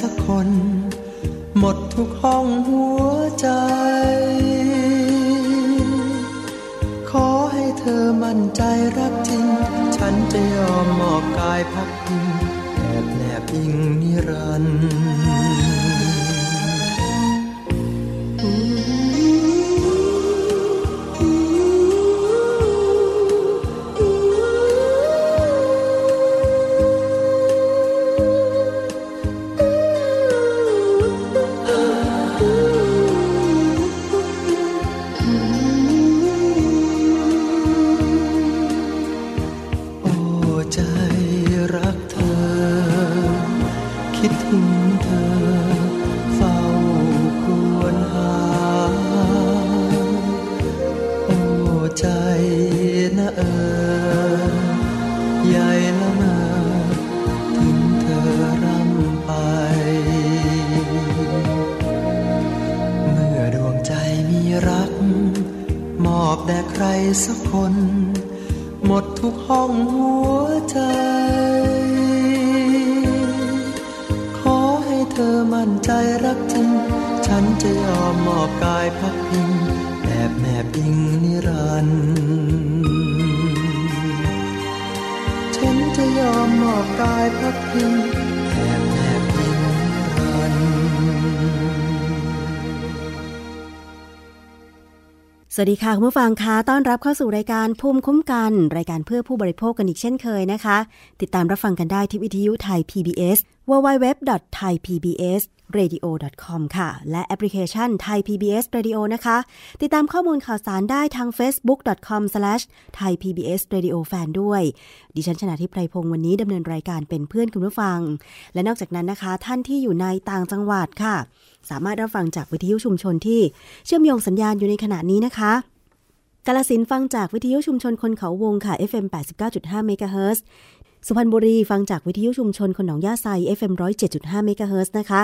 สักคน หมดทุกห้องหัวใจ ขอให้เธอมั่นใจรักจริง ฉันจะยอมมอบกายพัก อมม สวัสดีค่ะคุณผู้ฟังคะต้อนรับเข้าสู่รายการภูมิคุ้มกัน รายการเพื่อผู้บริโภคกันอีกเช่นเคยนะคะ ติดตามรับฟังกันได้ที่วิทยุไทย PBS www.thaipbsradio.com ค่ะ และแอปพลิเคชัน Thai PBS Radio นะคะ ติดตามข้อมูลข่าวสารได้ทาง facebook.com/thaipbsradiofan ด้วย ดิฉันชนะทิพไพรพงศ์วันนี้ดำเนินรายการเป็นเพื่อนคุณผู้ฟัง และนอกจากนั้นนะคะ ท่านที่อยู่ในต่างจังหวัดค่ะ สามารถรับฟังจากวิทยุชุมชนที่เชื่อมโยงสัญญาณอยู่ในขณะนี้นะคะกาลสินฟังจากวิทยุชุมชนคนเขาวงค่ะ FM 89.5 MHz สุพรรณบุรีฟังจากวิทยุชุมชนคนหนองย่าไซ FM 107.5 MHz นะคะ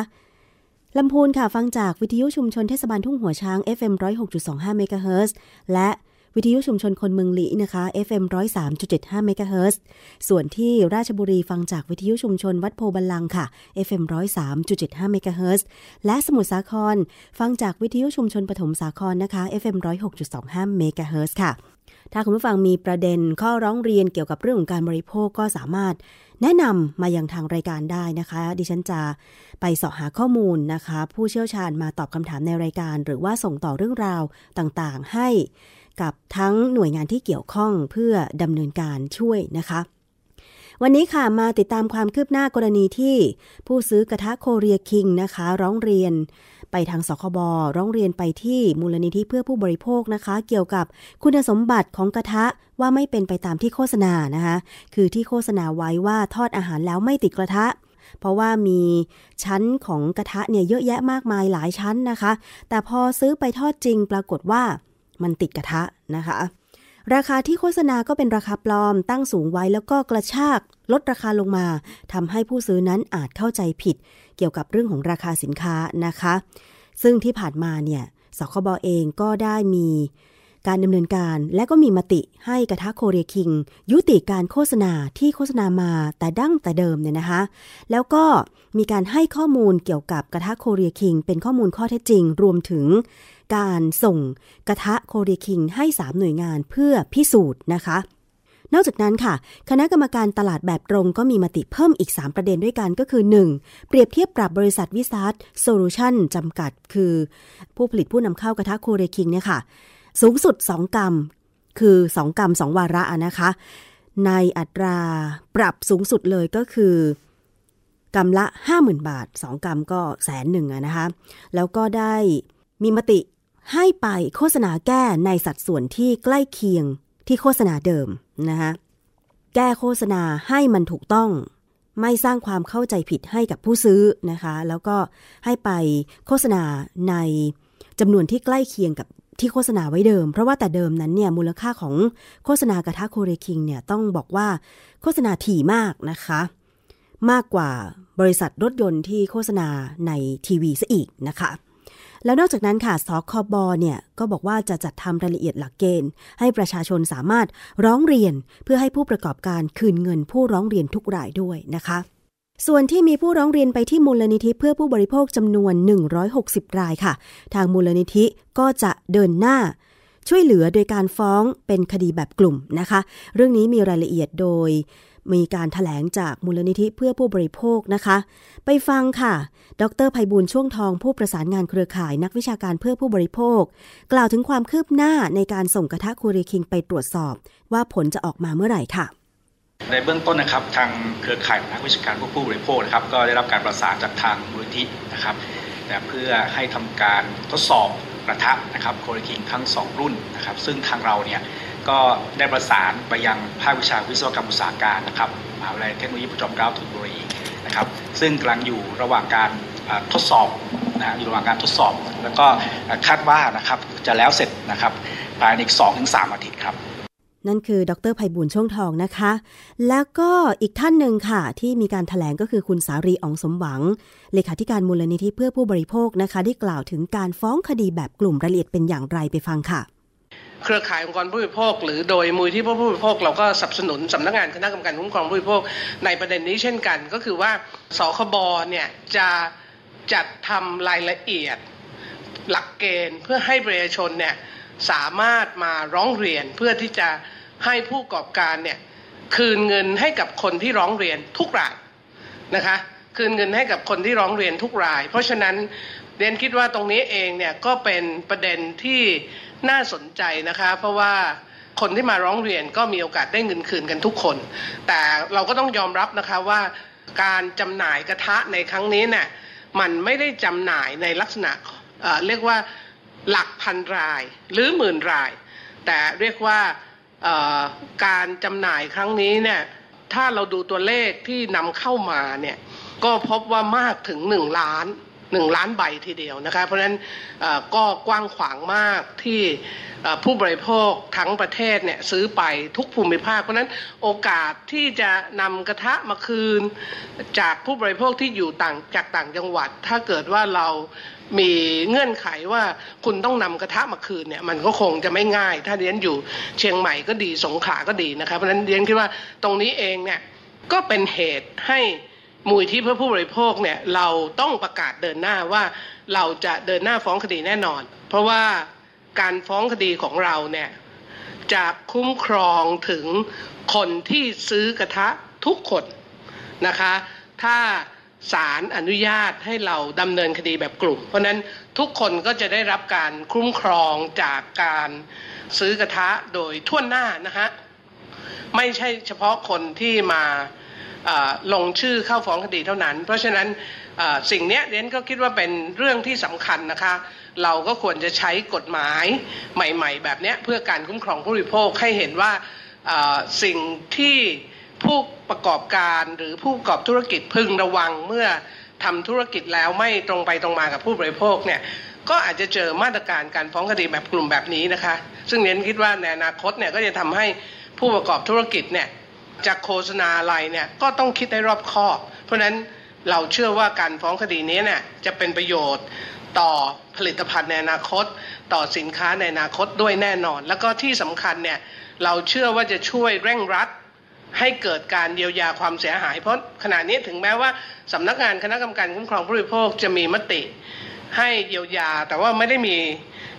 ลำพูนค่ะฟังจากวิทยุชุมชนเทศบาลทุ่งหัวช้าง FM 106.25 MHz และ วิทยุชุมชนคนเมืองหลีนะคะ FM 103.75 MHz ส่วนที่ราชบุรีฟังจากวิทยุชุมชนวัดโพบัลลังค่ะ FM 103.75 MHz และสมุทรสาคร ฟังจากวิทยุชุมชนปฐมสาครนะคะ FM 106.25 MHz ค่ะถ้าคุณผู้ฟังมีประเด็นข้อร้องเรียนเกี่ยวกับเรื่องของการบริโภคก็สามารถแนะนำมายังทางรายการได้นะคะ ดิฉันจะไปเสาะหาข้อมูลนะคะ ผู้เชี่ยวชาญมาตอบคำถามในรายการ หรือว่าส่งต่อเรื่องราวต่างๆ ให้ กับทั้งหน่วยงานที่เกี่ยวข้องเพื่อดำเนินการช่วยนะคะ วันนี้ค่ะมาติดตามความคืบหน้ากรณีที่ผู้ซื้อกระทะโคเรียคิงนะคะ ร้องเรียนไปทางสคบร้องเรียนไปที่มูลนิธิเพื่อผู้บริโภคนะคะ เกี่ยวกับคุณสมบัติของกระทะว่าไม่เป็นไปตามที่โฆษณานะคะคือที่โฆษณาไว้ว่าทอดอาหารแล้วไม่ติดกระทะ เพราะว่ามีชั้นของกระทะเนี่ยเยอะแยะมากมายหลายชั้นนะคะ แต่พอซื้อไปทอดจริงปรากฏว่า มันติดกระทะนะคะ ราคาที่โฆษณาก็เป็นราคาปลอม ตั้งสูงไว้แล้วก็กระชากลดราคาลงมาทำให้ผู้ซื้อนั้นอาจเข้าใจผิด เกี่ยวกับเรื่องของราคาสินค้านะคะ ซึ่งที่ผ่านมาเนี่ยสคบอเองก็ได้มีการดำเนินการและก็มีมติให้กระทะโคเรียคิง ยุติการโฆษณาที่โฆษณามาแต่ดั้งแต่เดิมเนี่ยนะคะ แล้วก็มีการให้ข้อมูลเกี่ยวกับกระทะโคเรียคิง เป็นข้อมูลข้อเท็จจริง รวมถึง การส่งกระทะโคเรียคิงให้ 3 หน่วยงานเพื่อพิสูจน์นะคะ นอกจากนั้นค่ะ คณะกรรมการตลาดแบบตรงก็มีมติเพิ่มอีก 3 ประเด็นด้วยกันก็คือ 1. เปรียบเทียบปรับบริษัทวิซัทโซลูชันจำกัด คือผู้ผลิตผู้นำเข้ากระทะโคเรียคิงเนี่ยค่ะ สูงสุด 2 กรรม คือ 2 กรรม 2 วาระนะคะ ในอัตราปรับสูงสุดเลยก็คือกรัมละ 50,000 บาท 2 กรัมก็แสนหนึ่งนะคะ แล้วก็ได้มีมติ ให้ไปโฆษณาแก้ในสัดส่วนที่ใกล้เคียงที่โฆษณาเดิมนะคะแก้โฆษณาให้มันถูกต้อง ไม่สร้างความเข้าใจผิดให้กับผู้ซื้อนะคะ แล้วก็ให้ไปโฆษณาในจำนวนที่ใกล้เคียงกับที่โฆษณาไว้เดิม เพราะว่าแต่เดิมนั้นเนี่ยมูลค่าของโฆษณากระทะโคเรคิงเนี่ยต้องบอกว่าโฆษณาถี่มากนะคะ มากกว่าบริษัทรถยนต์ที่โฆษณาในทีวีซะอีกนะคะ แล้วนอกจากนั้นค่ะสคบเนี่ยก็บอกว่าจะจัดทำรายละเอียดหลักเกณฑ์ ให้ประชาชนสามารถร้องเรียนเพื่อให้ผู้ประกอบการคืนเงินผู้ร้องเรียนทุกรายด้วยนะคะ ส่วนที่มีผู้ร้องเรียนไปที่มูลนิธิเพื่อผู้บริโภคจำนวน 160 รายค่ะ ทางมูลนิธิก็จะเดินหน้าช่วยเหลือโดยการฟ้องเป็นคดีแบบกลุ่มนะคะ เรื่องนี้มีรายละเอียดโดย มีการถแถลงจากมูลนิธิเพื่อผู้บริโภคนะคะ ไปฟังค่ะ ดรภัยบูลช่วงทองผู้ประสานงานเครือข่ายนักวิชาการเพื่อผู้บริโภค กล่าวถึงความคืบหน้าในการส่งกระทะคูรีคิงไปตรวจสอบ ว่าผลจะออกมาเมื่อไหร่ค่ะในเบื้องต้นนะครับทางเครือข่ายนักวิชาการผู้ผู้บริโภคนะครับก็ได้รับการประสานจากทางมูลนิธินะครับเพื่อให้ทำการทดสอบกระทะนะครับโคเรคิงทั้ง 2 รุ่นนะครับซึ่งทางเราเนี่ย ก็ได้ประสานไปยังภาควิชาวิศวกรรมอุตสาหการนะครับมหาวิทยาลัยเทคโนโลยีพระจอมเกล้าธนบุรีนะครับ ซึ่งกำลังอยู่ระหว่างการทดสอบนะอยู่ระหว่างการทดสอบ แล้วก็คาดว่านะครับจะแล้วเสร็จนะครับภายในอีก2-3อาทิตย์ครับนั่นคือดรภัยบูลย์ช่วงทองนะคะ แล้วก็อีกท่านหนึ่งค่ะ ที่มีการถแถลงก็คือคุณสารีอองสมหวัง เลขาธิการมูลนิธิเพื่อผู้บริโภคนะคะที่กล่าวถึงการฟ้องคดีแบบกลุ่มรายละเอียดเป็นอย่างไรไปฟังค่ะ เครือข่ายองค์กรผู้บริโภค หรือโดยมูลที่ผู้บริโภค เราก็สนับสนุนสำนักงานคณะกรรมการคุ้มครองผู้บริโภคในประเด็นนี้เช่นกัน ก็คือว่าสคบเนี่ยจะจัดทำรายละเอียดหลักเกณฑ์ เพื่อให้ประชาชนเนี่ยสามารถมาร้องเรียนเพื่อที่จะให้ผู้ประกอบการเนี่ยคืนเงินให้กับคนที่ร้องเรียนทุกรายนะคะคืนเงินให้กับคนที่ร้องเรียนทุกราย เพราะฉะนั้น เรียนคิดว่าตรงนี้เองเนี่ยก็เป็นประเด็นที่น่าสนใจนะคะ เพราะว่าคนที่มาร้องเรียนก็มีโอกาสได้เงินคืนกันทุกคน แต่เราก็ต้องยอมรับนะคะว่าการจำหน่ายกระทะในครั้งนี้เนี่ยมันไม่ได้จำหน่ายในลักษณะเเรียกว่าหลักพันรายหรือหมื่นราย แต่เรียกว่าการจำหน่ายครั้งนี้เนี่ยถ้าเราดูตัวเลขที่นำเข้ามาเนี่ยก็พบว่ามากถึง 1 ล้าน 1 ล้านใบทีเดียวนะคะเพราะฉะนั้นก็กว้างขวางมากที่ผู้บริโภคทั้งประเทศเนี่ยซื้อไปทุกภูมิภาค เพราะฉะนั้นโอกาสที่จะนำกระทะมาคืน จากผู้บริโภคที่อยู่ต่างจากต่างจังหวัด ถ้าเกิดว่าเรามีเงื่อนไขว่าคุณต้องนำกระทะมาคืนเนี่ยมันก็คงจะไม่ง่าย ถ้าเรียนอยู่เชียงใหม่ก็ดีสงขลาก็ดีนะครับเพราะฉะนั้นเรียนคิดว่าตรงนี้เองเนี่ยก็เป็นเหตุให้ มูลที่เพื่อผู้บริโภคเนี่ยเราต้องประกาศเดินหน้าว่าเราจะเดินหน้าฟ้องคดีแน่นอน เพราะว่าการฟ้องคดีของเราเนี่ยจะคุ้มครองถึงคนที่ซื้อกระทะทุกคนนะคะ ถ้าศาลอนุญาตให้เราดำเนินคดีแบบกลุ่ม เพราะฉะนั้นทุกคนก็จะได้รับการคุ้มครองจากการซื้อกระทะโดยทั่วหน้านะฮะไม่ใช่เฉพาะคนที่มา ลงชื่อเข้าฟ้องคดีเท่านั้น เพราะฉะนั้นสิ่งนี้เรนก็คิดว่าเป็นเรื่องที่สำคัญนะคะ เราก็ควรจะใช้กฎหมายใหม่ ๆ แบบนี้เพื่อการคุ้มครองผู้บริโภคให้เห็นว่าสิ่งที่ผู้ประกอบการหรือผู้ประกอบธุรกิจพึงระวังเมื่อทำธุรกิจแล้วไม่ตรงไปตรงมากับผู้บริโภคเนี่ยก็อาจจะเจอมาตรการการฟ้องคดีแบบกลุ่มแบบนี้นะคะ ซึ่งเน้นคิดว่าในอนาคตเนี่ยก็จะทำให้ผู้ประกอบธุรกิจเนี่ย จะโฆษณาอะไรเนี่ยก็ต้องคิดให้รอบคอบ เพราะฉะนั้นเราเชื่อว่าการฟ้องคดีนี้เนี่ยจะเป็นประโยชน์ต่อผลิตภัณฑ์ในอนาคต ต่อสินค้าในอนาคตด้วยแน่นอน แล้วก็ที่สำคัญเนี่ยเราเชื่อว่าจะช่วยเร่งรัดให้เกิดการเยียวยาความเสียหาย เพราะขณะนี้ถึงแม้ว่าสำนักงานคณะกรรมการคุ้มครองผู้บริโภคจะมีมติ ให้เยียวยา แต่ว่าไม่ได้มี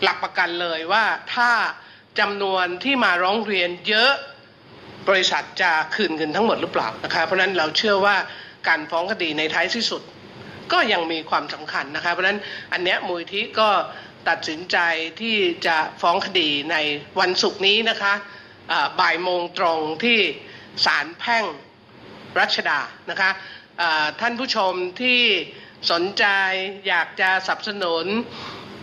หลักประกันเลยว่าถ้าจำนวนที่มาร้องเรียนเยอะ บริษัทจะคืนเงินทั้งหมดหรือเปล่านะคะเพราะนั้นเราเชื่อว่าการฟ้องคดีในท้ายที่สุด ก็ยังมีความสำคัญนะคะเพราะนั้นอันเนี้ยมูลที่ก็ตัดสินใจที่จะฟ้องคดีในวันศุกร์นี้นะคะบ่ายโมงตรงที่ศาลแพ่งรัชดานะคะท่านผู้ชมที่สนใจอยากจะสนับสนุน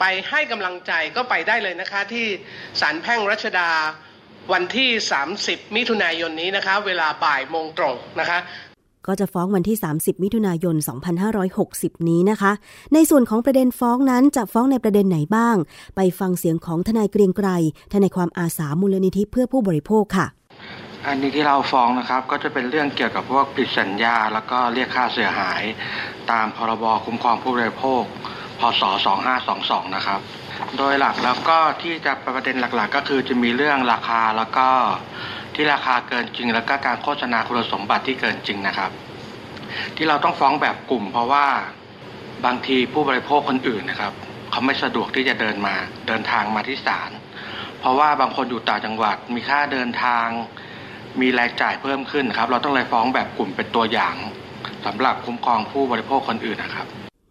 ไปให้กำลังใจก็ไปได้เลยนะคะที่ศาลแพ่งรัชดา วันที่ 30 มิถุนายนนี้นะคะ เวลาบ่ายโมงตรงนะคะก็จะฟ้องวันที่ 30 มิถุนายน 2560 นี้นะคะ ในส่วนของประเด็นฟ้องนั้นจะฟ้องในประเด็นไหนบ้าง ไปฟังเสียงของทนายเกรียงไกรทนายความอาสามูลนิธิเพื่อผู้บริโภคค่ะ อันนี้ที่เราฟ้องนะครับก็จะเป็นเรื่องเกี่ยวกับพวกผิดสัญญา แล้วก็เรียกค่าเสียหาย ตามพรบคุ้มครองผู้บริโภค พศ 2522 นะครับ โดยหลักแล้วก็ที่จะประเด็นหลักๆ ก็คือจะมีเรื่องราคาแล้วก็ที่ราคาเกินจริง แล้วก็การโฆษณาคุณสมบัติที่เกินจริงนะครับ ที่เราต้องฟ้องแบบกลุ่ม เพราะว่าบางทีผู้บริโภคคนอื่นนะครับเขาไม่สะดวกที่จะเดินมาเดินทางมาที่ศาลเพราะว่าบางคนอยู่ต่างจังหวัดมีค่าเดินทาง มีรายจ่ายเพิ่มขึ้นครับ เราต้องเลยฟ้องแบบกลุ่มเป็นตัวอย่างสำหรับคุ้มครองผู้บริโภคคนอื่นนะครับ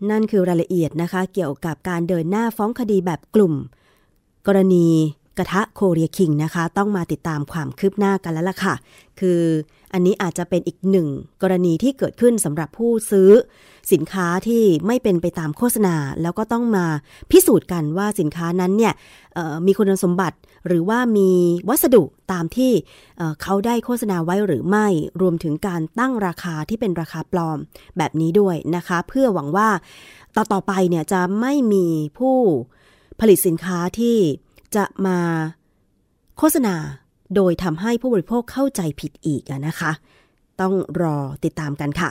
นั่นคือรายละเอียดนะคะ เกี่ยวกับการเดินหน้าฟ้องคดีแบบกลุ่ม กรณีกระทะโคเรียคิงนะคะ ต้องมาติดตามความคืบหน้ากันแล้วล่ะค่ะ คือ อันนี้อาจจะเป็นอีกหนึ่งกรณีที่เกิดขึ้นสำหรับผู้ซื้อ สินค้าที่ไม่เป็นไปตามโฆษณา แล้วก็ต้องมาพิสูจน์กันว่าสินค้านั้นเนี่ยมีคุณสมบัติหรือว่ามีวัสดุตามที่เขาได้โฆษณาไว้หรือไม่ รวมถึงการตั้งราคาที่เป็นราคาปลอมแบบนี้ด้วยนะคะ เพื่อหวังว่าต่อต่อไปเนี่ยจะไม่มีผู้ผลิตสินค้าที่จะมาโฆษณา โดยทำให้ผู้บริโภคเข้าใจผิดอีกนะคะ ต้องรอติดตามกันค่ะ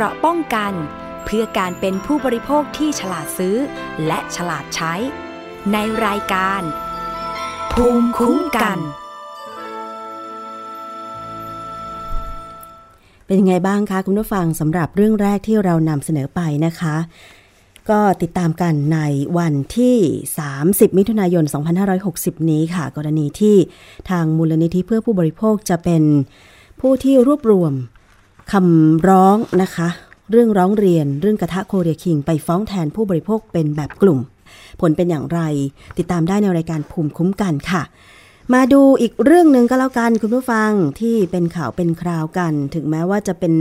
เกราะป้องกัน เพื่อการเป็นผู้บริโภคที่ฉลาดซื้อ และฉลาดใช้ ในรายการ ภูมิคุ้มกัน เป็นยังไงบ้างคะคุณผู้ฟังสำหรับเรื่องแรกที่เรานำเสนอไปนะคะ ก็ติดตามกันในวันที่ 30 มิถุนายน 2560 นี้ค่ะ กรณีที่ทางมูลนิธิเพื่อผู้บริโภคจะเป็นผู้ที่รวบรวม คำร้องนะคะ เรื่องร้องเรียนเรื่องกระทะโคเรียคิง ไปฟ้องแทนผู้บริโภคเป็นแบบกลุ่ม ผลเป็นอย่างไร ติดตามได้ในรายการภูมิคุ้มกันค่ะ มาดูอีกเรื่องหนึ่งก็แล้วกันคุณผู้ฟังที่เป็นข่าวเป็นคราวกัน ถึงแม้ว่าจะเป็น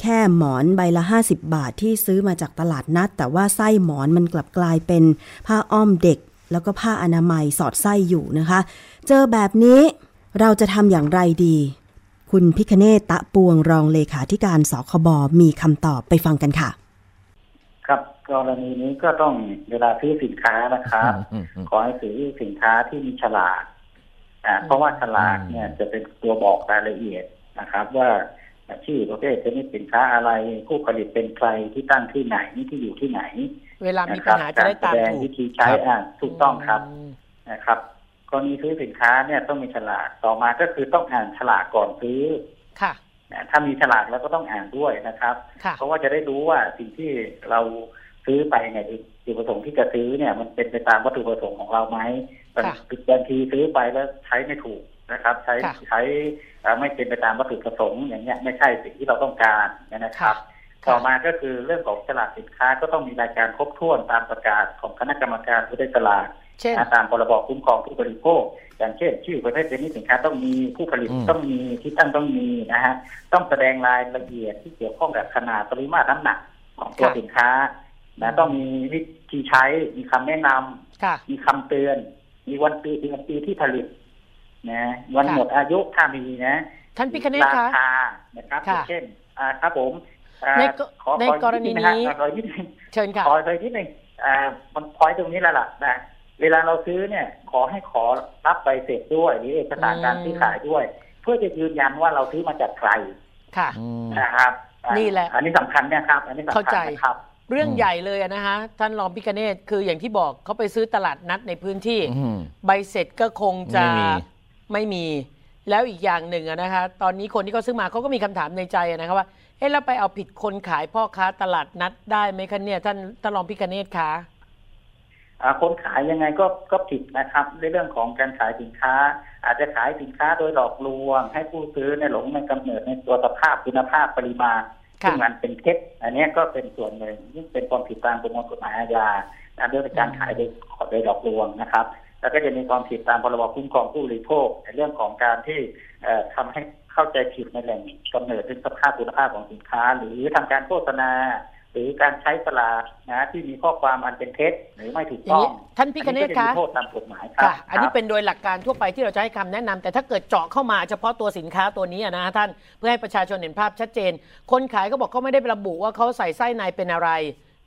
แค่หมอนใบละ 50 บาทที่ซื้อมาจากตลาดนัด แต่ว่าไส้หมอนมันกลับกลายเป็นผ้าอ้อมเด็ก แล้วก็ผ้าอนามัยสอดไส้อยู่นะคะ เจอแบบนี้เราจะทำอย่างไรดี คุณพิคเนตตะปวงรองเลขาธิการสคบมีคำตอบไปฟังกันค่ะ ครับกรณีนี้ก็ต้องเวลาซื้อสินค้านะครับอืมอืมขอให้ซื้อสินค้าที่มีฉลากอ่าเพราะว่าฉลากเนี่ยจะเป็นตัวบอกรายละเอียดนะครับ ว่าชื่อประเภทชนิดสินค้าอะไร ผู้ผลิตเป็นใครที่ตั้งที่ไหนที่อยู่ที่ไหน เวลามีนะคปัญรับหาจะได้ตามกรแสดงถูกวิธีใช้ครับอ่าถูกต้องครับมนะครับ กรณีซื้อสินค้าเนี่ยต้องมีฉลากต่อมาก็คือต้องอ่านฉลากก่อนซื้อค่ะนะถ้ามีฉลากแล้วก็ต้องอ่านด้วยนะครับค่ะเพราะว่าจะได้รู้ว่าสิ่งที่เราซื้อไปเนี่ยจุดประสงค์ที่จะซื้อเนี่ยมันเป็นไปตามวัตถุประสงค์ของเราไหมบางค่ะบางทีซื้อไปแล้วใช้ไม่ถูกนะครับ ใช้ค่ะใช้เอ่อไม่เป็นไปตามวัตถุประสงค์อย่างเงี้ยไม่ใช่สิ่งที่เราต้องการนะครับค่ะต่อมาก็คือเรื่องของฉลากสินค้าก็ต้องมีรายการครบถ้วนตามประกาศของคณะกรรมการผู้ได้ฉลาก เช่นนะตามพรบคุ้มครองผู้บริโภคอย่างเช่น ชื่อประเภทชนิดสินค้าต้องมีผู้ผลิตอืมต้องมีที่ตั้งต้องมีนะฮะต้องแสดงรายละเอียดที่เกี่ยวข้องกับขนาดปริมาตรน้ำหนักของตัวค่ะสินค้านะต้องมีวิธีใช้มีคำแนะนำค่ะมีคำเตือน มีวันปีเดือนปีที่ผลิตนะวันค่ะหมดอายุถ้ามีนะ ท่านพิคเนตราคะคานะครับอค่ะย่างเช่นอ่าครับผมอ่าในกขอในขออีกรณีดงะฮะนี้ขออีกนิดนึงเชิญค่ะขอไปนิดนึงอ่ามันพอยตรงนี้แล้วล่ะนะ เวลาเราซื้อเนี่ย ขอให้ขอรับใบเสร็จด้วย หรือเอกสารการซื้อขายด้วย เพื่อจะยืนยันว่าเราซื้อมาจากใครค่ะอืมนะครับอ่านี่แหละ อันนี้สำคัญเนะครับ อันนี้สำเข้าคัญใจนะครับเรื่องอืมใหญ่เลยอะนะคะท่านรองพิคเนตคืออย่างที่บอกเขาไปซื้อตลาดนัดในพื้นที่อืมใบเสร็จก็คงจะไม่มีไม่มี แล้วอีกอย่างหนึ่งอะนะคะตอนนี้คนที่เขาซื้อมาเขาก็มีคำถามในใจอะนะคะว่าเอ๊ะแล้วไปเอาผิดคนขายพ่อค้าตลาดนัดได้ไหมคะเนี่ยท่านท่านรองพิคเนตคะอ่า คนขายยังไงก็ก็ผิดนะครับ ในเรื่องของการขายสินค้า อาจจะขายสินค้าโดยหลอกลวง ให้ผู้ซื้อในยหลงในกำเนิดในตัวสภาพคุณภาพปริมาณค่ะซึ่งมันเป็นเท็จอันเนี้ยก็เป็นส่วนหนึ่งยิ่งเป็นความผิดตามประมวลกฎหมายอาญานะเรื่องการขายโดยโดยหลอกลวงนะครับ แล้วก็จะมีความผิดตามพรบคุ้มครองผู้บริโภคในเรื่องของการที่เอ่อทำให้เข้าใจผิดในแหล่งกำเนิดถึงสภาพคุณภาพของสินค้า หรือทำการโฆษณา หรือการใช้สลากนะที่มีข้อความอันเป็นเท็จหรือไม่ถูกอย่างต้องนี้ท่านพิคเนตอัก็จคะมีโทษตามกฎหมายครับค่ะอันนี้ครับเป็นโดยหลักการทั่วไปที่เราจะให้คำแนะนำแต่ถ้าเกิดเจาะเข้ามาเฉพาะตัวสินค้าตัวนี้อะนะท่านเพื่อให้ประชาชนเห็นภาพชัดเจน คนขายก็บอกเขาไม่ได้ระบุว่าเขาใส่ไส้ในเป็นอะไร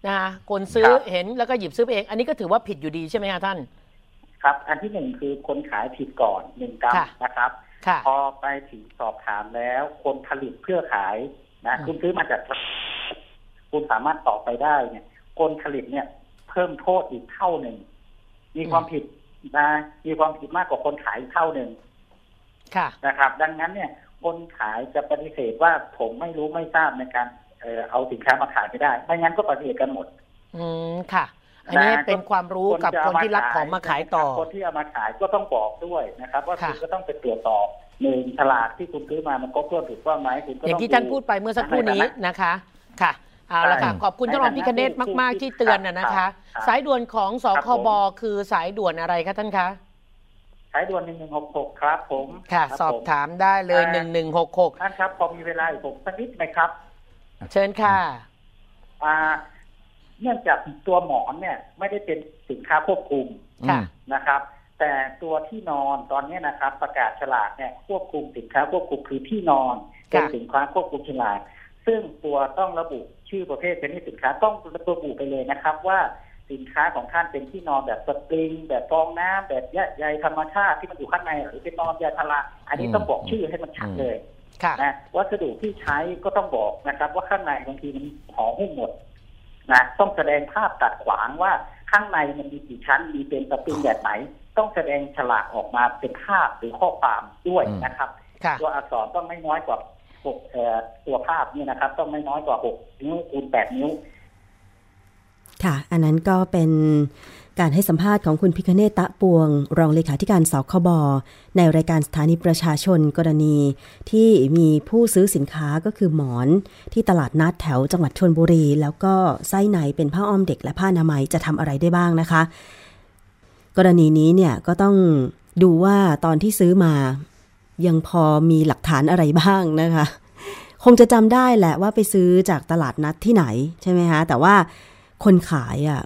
นะคะคนซื้อครับเห็นแล้วก็หยิบซื้อไปเอง อันนี้ก็ถือว่าผิดอยู่ดีใช่ไหมคะท่าน ครับ อันที่หนึ่งคือคนขายผิดก่อนหนึ่งกรรมค่ะนะครับค่ะพอไปถึงสอบถามแล้ว คนผลิตเพื่อขายนะอืมคุณซื้อมาจาก คุณสามารถต่อไปได้เนี่ยคนผลิตเนี่ย เพิ่มโทษอีกเท่าหนึ่ง มีความผิดนะมีความผิดมากกว่าคนขายอีกเท่าหนึ่งค่ะนะครับ ดังนั้นเนี่ย คนขายจะปฏิเสธว่าผมไม่รู้ไม่ทราบในการเอ่อเอาสินค้ามาขายไม่ได้ไม่งั้นก็ปฏิเสธกันหมด อืมค่ะ อันนี้นะเป็นความรู้กับจะคนเาที่รับของมาขายต่อ คนที่เอามาขายก็ต้องบอกด้วยนะครับ ว่าค่ะคุณก็ต้องไปตรวจสอบหนึ่งฉลากที่คุณซื้อมามันครบถ้วนถูกต้องไหมคุณก็อต้ย่าองที่ท่านพูดไปเมื่อสักครู่นี้นะคะ ค่ะ เอาละค่ะใช่ขอบคุณท่านรองพิคเนตมาก ๆ ที่เตือนนะนะคะครับสายด่วนของสครับคผมบคือสายด่วนอะไรคะท่านคะสายด่วนหนึ่งหนึ่งหกหกครับผมค่ะครับสอบผมถามได้เลยอ่าหนึ่งหนึ่งหกหกท่านครับพอมีเวลาอีกผมสักนิดไหมครับ เชิญค่ะอ่าเนื่องจากตัวหมอนเนี่ย ไม่ได้เป็นสินค้าควบคุมค่ะนะครับ แต่ตัวที่นอนตอนนี้นะครับ ประกาศฉลากเนี่ยควบคุมสินค้าควบคุมคือที่นอนเป็นสินค้าควบคุมฉลากซึ่งตัวต้องระบุ ชื่อประเภทชนิดสินค้าต้องระบุไปเลยนะครับ ว่าสินค้าของท่านเป็นที่นอนแบบสปริง แบบฟองน้ำแบบใยธรรมชาติที่มันอยู่ข้างในหรือเป็นนอนยาพาราอันนี้ต้องบอกชื่อให้มันชัดเลยค่ะนะวัสดุที่ใช้ก็ต้องบอกนะครับ ว่าข้างในบางทีมันห่อหุ้มหมดนะต้องแสดงภาพตัดขวางว่าข้างในมันมีกี่ชั้นมีเป็นสปริงแบบไหน ต้องแสดงฉลากออกมาเป็นภาพหรือข้อความด้วยนะครับค่ะตัวอักษรต้องไม่น้อยกว่า หกตัวภาพเนี่ยนะครับ ต้องไม่น้อยกว่าหกนิ้วคูณแปดนิ้ว ค่ะ อันนั้นก็เป็นการให้สัมภาษณ์ของคุณพิคเนตตะปวง รองเลขาธิการสคบในรายการสถานีประชาชนกรณี ที่มีผู้ซื้อสินค้าก็คือหมอนที่ตลาดนัดแถวจังหวัดชนบุรี แล้วก็ไส้ในเป็นผ้าอ้อมเด็กและผ้านามัยจะทำอะไรได้บ้างนะคะ กรณีนี้เนี่ยก็ต้องดูว่าตอนที่ซื้อมา ยังพอมีหลักฐานอะไรบ้างนะคะ คงจะจำได้แหละว่าไปซื้อจากตลาดนัดที่ไหนใช่ไหมคะแต่ว่าคนขายอะ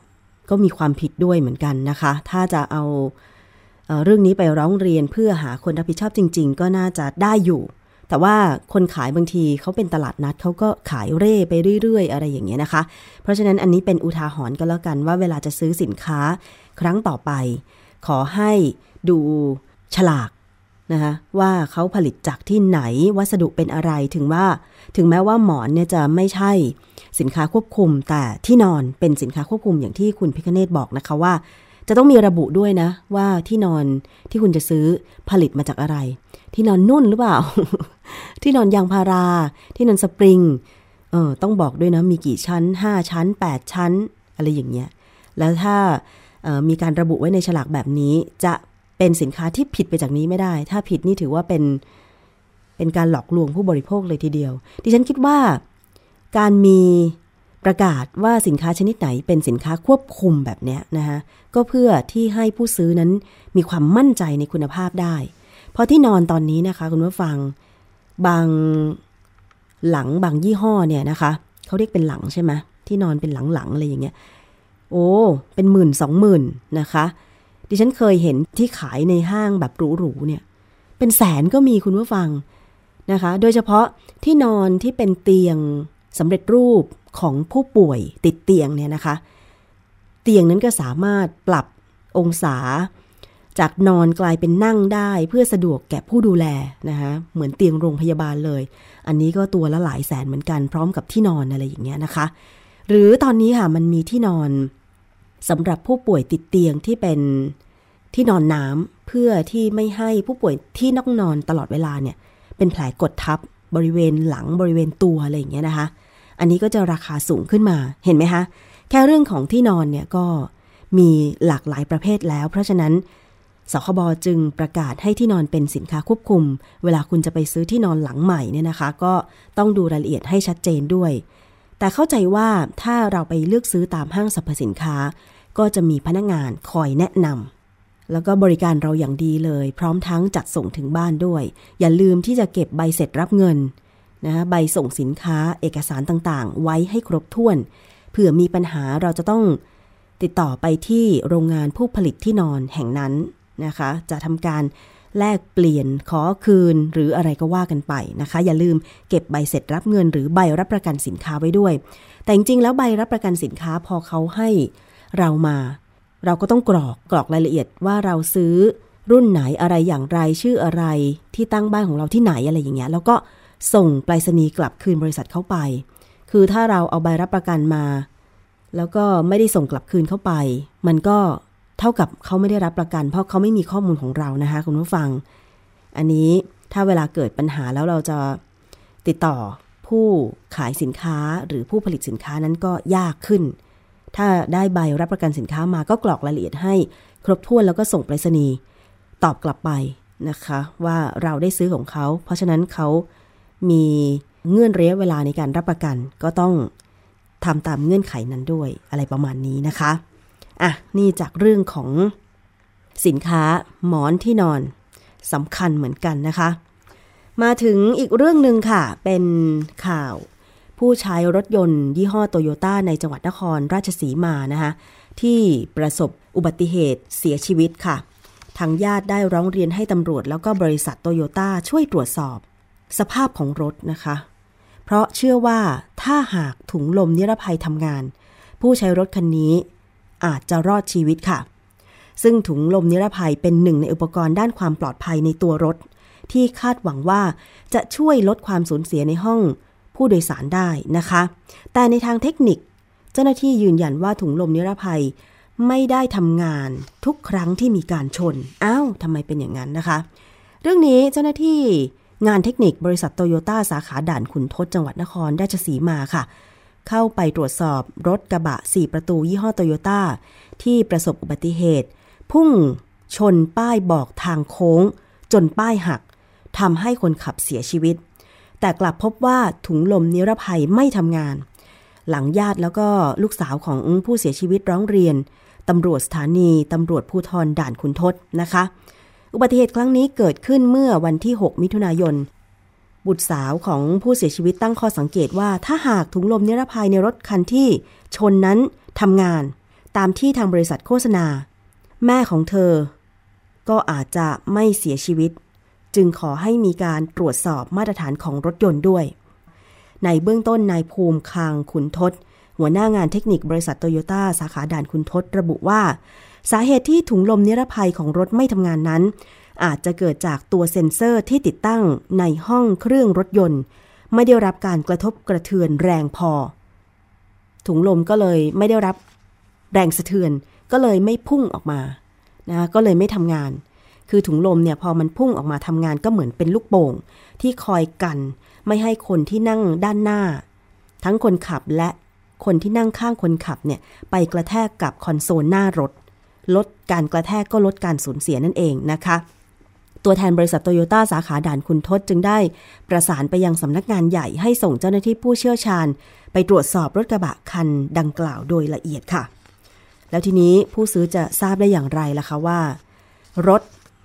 ก็มีความผิดด้วยเหมือนกันนะคะ ถ้าจะเอาเอ่อเรื่องนี้ไปร้องเรียนเพื่อหาคนรับผิดชอบจริง ๆ ก็น่าจะได้อยู่ แต่ว่าคนขายบางทีเขาเป็นตลาดนัดเขาก็ขายเร่ไปเรื่อย ๆ อะไรอย่างเงี้ยนะคะ เพราะฉะนั้นอันนี้เป็นอุทาหรณ์ก็แล้วกันว่าเวลาจะซื้อสินค้าครั้งต่อไป ขอให้ดูฉลาก นะคะว่าเขาผลิตจากที่ไหนวัสดุเป็นอะไรถึงว่า ถึงแม้ว่าหมอนเนี่ยจะไม่ใช่สินค้าควบคุม แต่ที่นอนเป็นสินค้าควบคุมอย่างที่คุณพิคเนตบอกนะคะว่า จะต้องมีระบุด้วยนะ ว่าที่นอนที่คุณจะซื้อผลิตมาจากอะไร ที่นอนนุ่นหรือเปล่า ที่นอนยางพารา ที่นอนสปริงเออต้องบอกด้วยนะมีกี่ชั้น 5 ชั้น 8 ชั้น อะไรอย่างเงี้ยแล้วถ้ามีการระบุไว้ในฉลากแบบนี้จะ เป็นสินค้าที่ผิดไปจากนี้ไม่ได้ ถ้าผิดนี่ถือว่าเป็นเป็นการหลอกลวงผู้บริโภคเลยทีเดียว ดิฉันคิดว่าการมีประกาศว่าสินค้าชนิดไหนเป็นสินค้าควบคุมแบบเนี้ยนะคะก็เพื่อที่ให้ผู้ซื้อนั้นมีความมั่นใจในคุณภาพได้ เพราะที่นอนตอนนี้นะคะ คุณผู้ฟังบางหลังบางยี่ห้อเนี่ยนะคะเขาเรียกเป็นหลังใช่ไหมที่นอนเป็นหลังๆอะไรอย่างเงี้ยโอ้เป็นหมื่นสองหมื่นนะคะ ดิฉันเคยเห็นที่ขายในห้างแบบหรูๆเนี่ย เป็นแสนก็มีคุณผู้ฟังนะคะ โดยเฉพาะที่นอนที่เป็นเตียงสำเร็จรูปของผู้ป่วยติดเตียงเนี่ยนะคะ เตียงนั้นก็สามารถปรับองศา จากนอนกลายเป็นนั่งได้เพื่อสะดวกแก่ผู้ดูแลนะคะเหมือนเตียงโรงพยาบาลเลย อันนี้ก็ตัวละหลายแสนเหมือนกันพร้อมกับที่นอนอะไรอย่างเงี้ยนะคะ หรือตอนนี้ค่ะมันมีที่นอน สำหรับผู้ป่วยติดเตียงที่เป็นที่นอนน้ำเพื่อที่ไม่ให้ผู้ป่วยที่นอกนอนตลอดเวลาเนี่ย เป็นแผลกดทับบริเวณหลังบริเวณตัวอะไรอย่างเงี้ยนะคะ อันนี้ก็จะราคาสูงขึ้นมาเห็นไหมคะ แค่เรื่องของที่นอนเนี่ยก็มีหลากหลายประเภทแล้ว เพราะฉะนั้นสคบจึงประกาศให้ที่นอนเป็นสินค้าควบคุม เวลาคุณจะไปซื้อที่นอนหลังใหม่เนี่ยนะคะ ก็ต้องดูรายละเอียดให้ชัดเจนด้วย แต่เข้าใจว่าถ้าเราไปเลือกซื้อตามห้างสรรพสินค้า ก็จะมีพนักงานคอยแนะนำแล้วก็บริการเราอย่างดีเลย พร้อมทั้งจัดส่งถึงบ้านด้วย อย่าลืมที่จะเก็บใบเสร็จรับเงินนะคะใบส่งสินค้าเอกสารต่างๆ ไว้ให้ครบถ้วนเผื่อมีปัญหาเราจะต้องติดต่อไปที่โรงงานผู้ผลิตที่นอนแห่งนั้นนะคะ จะทำการ แลกเปลี่ยนขอคืนหรืออะไรก็ว่ากันไปนะคะ อย่าลืมเก็บใบเสร็จรับเงินหรือใบรับประกันสินค้าไว้ด้วย แต่จริงๆแล้วใบรับประกันสินค้าพอเขาให้เรามา เราก็ต้องกรอกกรอกรายละเอียดว่าเราซื้อรุ่นไหนอะไรอย่างไรชื่ออะไรที่ตั้งบ้านของเราที่ไหนอะไรอย่างเงี้ยแล้วก็ส่งไปรษณีย์กลับคืนบริษัทเข้าไป คือถ้าเราเอาใบรับประกันมา แล้วก็ไม่ได้ส่งกลับคืนเข้าไป มันก็ เท่ากับเขาไม่ได้รับประกัน เพราะเขาไม่มีข้อมูลของเรานะคะคุณผู้ฟัง อันนี้ถ้าเวลาเกิดปัญหาแล้วเราจะติดต่อผู้ขายสินค้าหรือผู้ผลิตสินค้านั้นก็ยากขึ้น ถ้าได้ใบรับประกันสินค้ามาก็กรอกรายละเอียดให้ ครบถ้วนแล้วก็ส่งไปรษณีย์ตอบกลับไปนะคะ ว่าเราได้ซื้อของเขา เพราะฉะนั้นเขามีเงื่อนระยะเวลาในการรับประกันก็ต้องทำตามเงื่อนไขนั้นด้วยอะไรประมาณนี้นะคะ อะนี่จากเรื่องของสินค้าหมอนที่นอนสำคัญเหมือนกันนะคะ มาถึงอีกเรื่องหนึ่งค่ะ เป็นข่าวผู้ใช้รถยนต์ยี่ห้อโตโยต้าในจังหวัดนครราชสีมานะคะที่ประสบอุบัติเหตุเสียชีวิตค่ะ ทางญาติได้ร้องเรียนให้ตำรวจ แล้วก็บริษัทโตโยต้าช่วยตรวจสอบ สภาพของรถนะคะ เพราะเชื่อว่าถ้าหากถุงลมนิรภัยทำงาน ผู้ใช้รถคันนี้ อาจจะรอดชีวิตค่ะ ซึ่งถุงลมนิรภัยเป็นหนึ่งในอุปกรณ์ด้านความปลอดภัยในตัวรถ ที่คาดหวังว่าจะช่วยลดความสูญเสียในห้องผู้โดยสารได้นะคะ แต่ในทางเทคนิค เจ้าหน้าที่ยืนยันว่าถุงลมนิรภัยไม่ได้ทำงานทุกครั้งที่มีการชน อ้าวทำไมเป็นอย่างนั้นนะคะ เรื่องนี้เจ้าหน้าที่งานเทคนิคบริษัทโตโยต้าสาขาด่านขุนทดจังหวัดนครราชสีมาค่ะ เข้าไปตรวจสอบรถกระบะ 4 ประตูยี่ห้อโตโยต้าที่ประสบอุบัติเหตุ พุ่งชนป้ายบอกทางโค้ง จนป้ายหักทำให้คนขับเสียชีวิต แต่กลับพบว่าถุงลมนิรภัยไม่ทำงาน หลังญาติแล้วก็ลูกสาวของผู้เสียชีวิตร้องเรียนตำรวจสถานีตำรวจภูธรด่านขุนทดนะคะ อุบัติเหตุครั้งนี้เกิดขึ้นเมื่อวันที่ 6 มิถุนายน บุตรสาวของผู้เสียชีวิตตั้งข้อสังเกตว่า ถ้าหากถุงลมนิรภัยในรถคันที่ชนนั้นทำงานตามที่ทางบริษัทโฆษณา แม่ของเธอ ก็อาจจะไม่เสียชีวิต จึงขอให้มีการตรวจสอบมาตรฐานของรถยนต์ด้วย ในเบื้องต้นนายภูมิคางขุนทศ หัวหน้างานเทคนิคบริษัทโตโยต้าสาขาด่านคุณทศระบุว่า สาเหตุที่ถุงลมนิรภัยของรถไม่ทำงานนั้น อาจจะเกิดจากตัวเซ็นเซอร์ที่ติดตั้งในห้องเครื่องรถยนต์ ไม่ได้รับการกระทบกระเทือนแรงพอ ถุงลมก็เลยไม่ได้รับแรงสะเทือนก็เลยไม่พุ่งออกมานะก็เลยไม่ทำงาน คือถุงลมเนี่ยพอมันพุ่งออกมาทำงานก็เหมือนเป็นลูกโป่ง ที่คอยกัน ไม่ให้คนที่นั่งด้านหน้า ทั้งคนขับและคนที่นั่งข้างคนขับเนี่ยไปกระแทกกับคอนโซลหน้ารถ ลดการกระแทกก็ลดการสูญเสียนั่นเองนะคะ ตัวแทนบริษัทโตโยต้าสาขาด่านคุณทศจึงได้ประสานไปยังสำนักงานใหญ่ให้ส่งเจ้าหน้าที่ผู้เชี่ยวชาญ ไปตรวจสอบรถกระบะคันดังกล่าวโดยละเอียดค่ะ แล้วทีนี้ผู้ซื้อจะทราบได้อย่างไรล่ะคะว่า รถ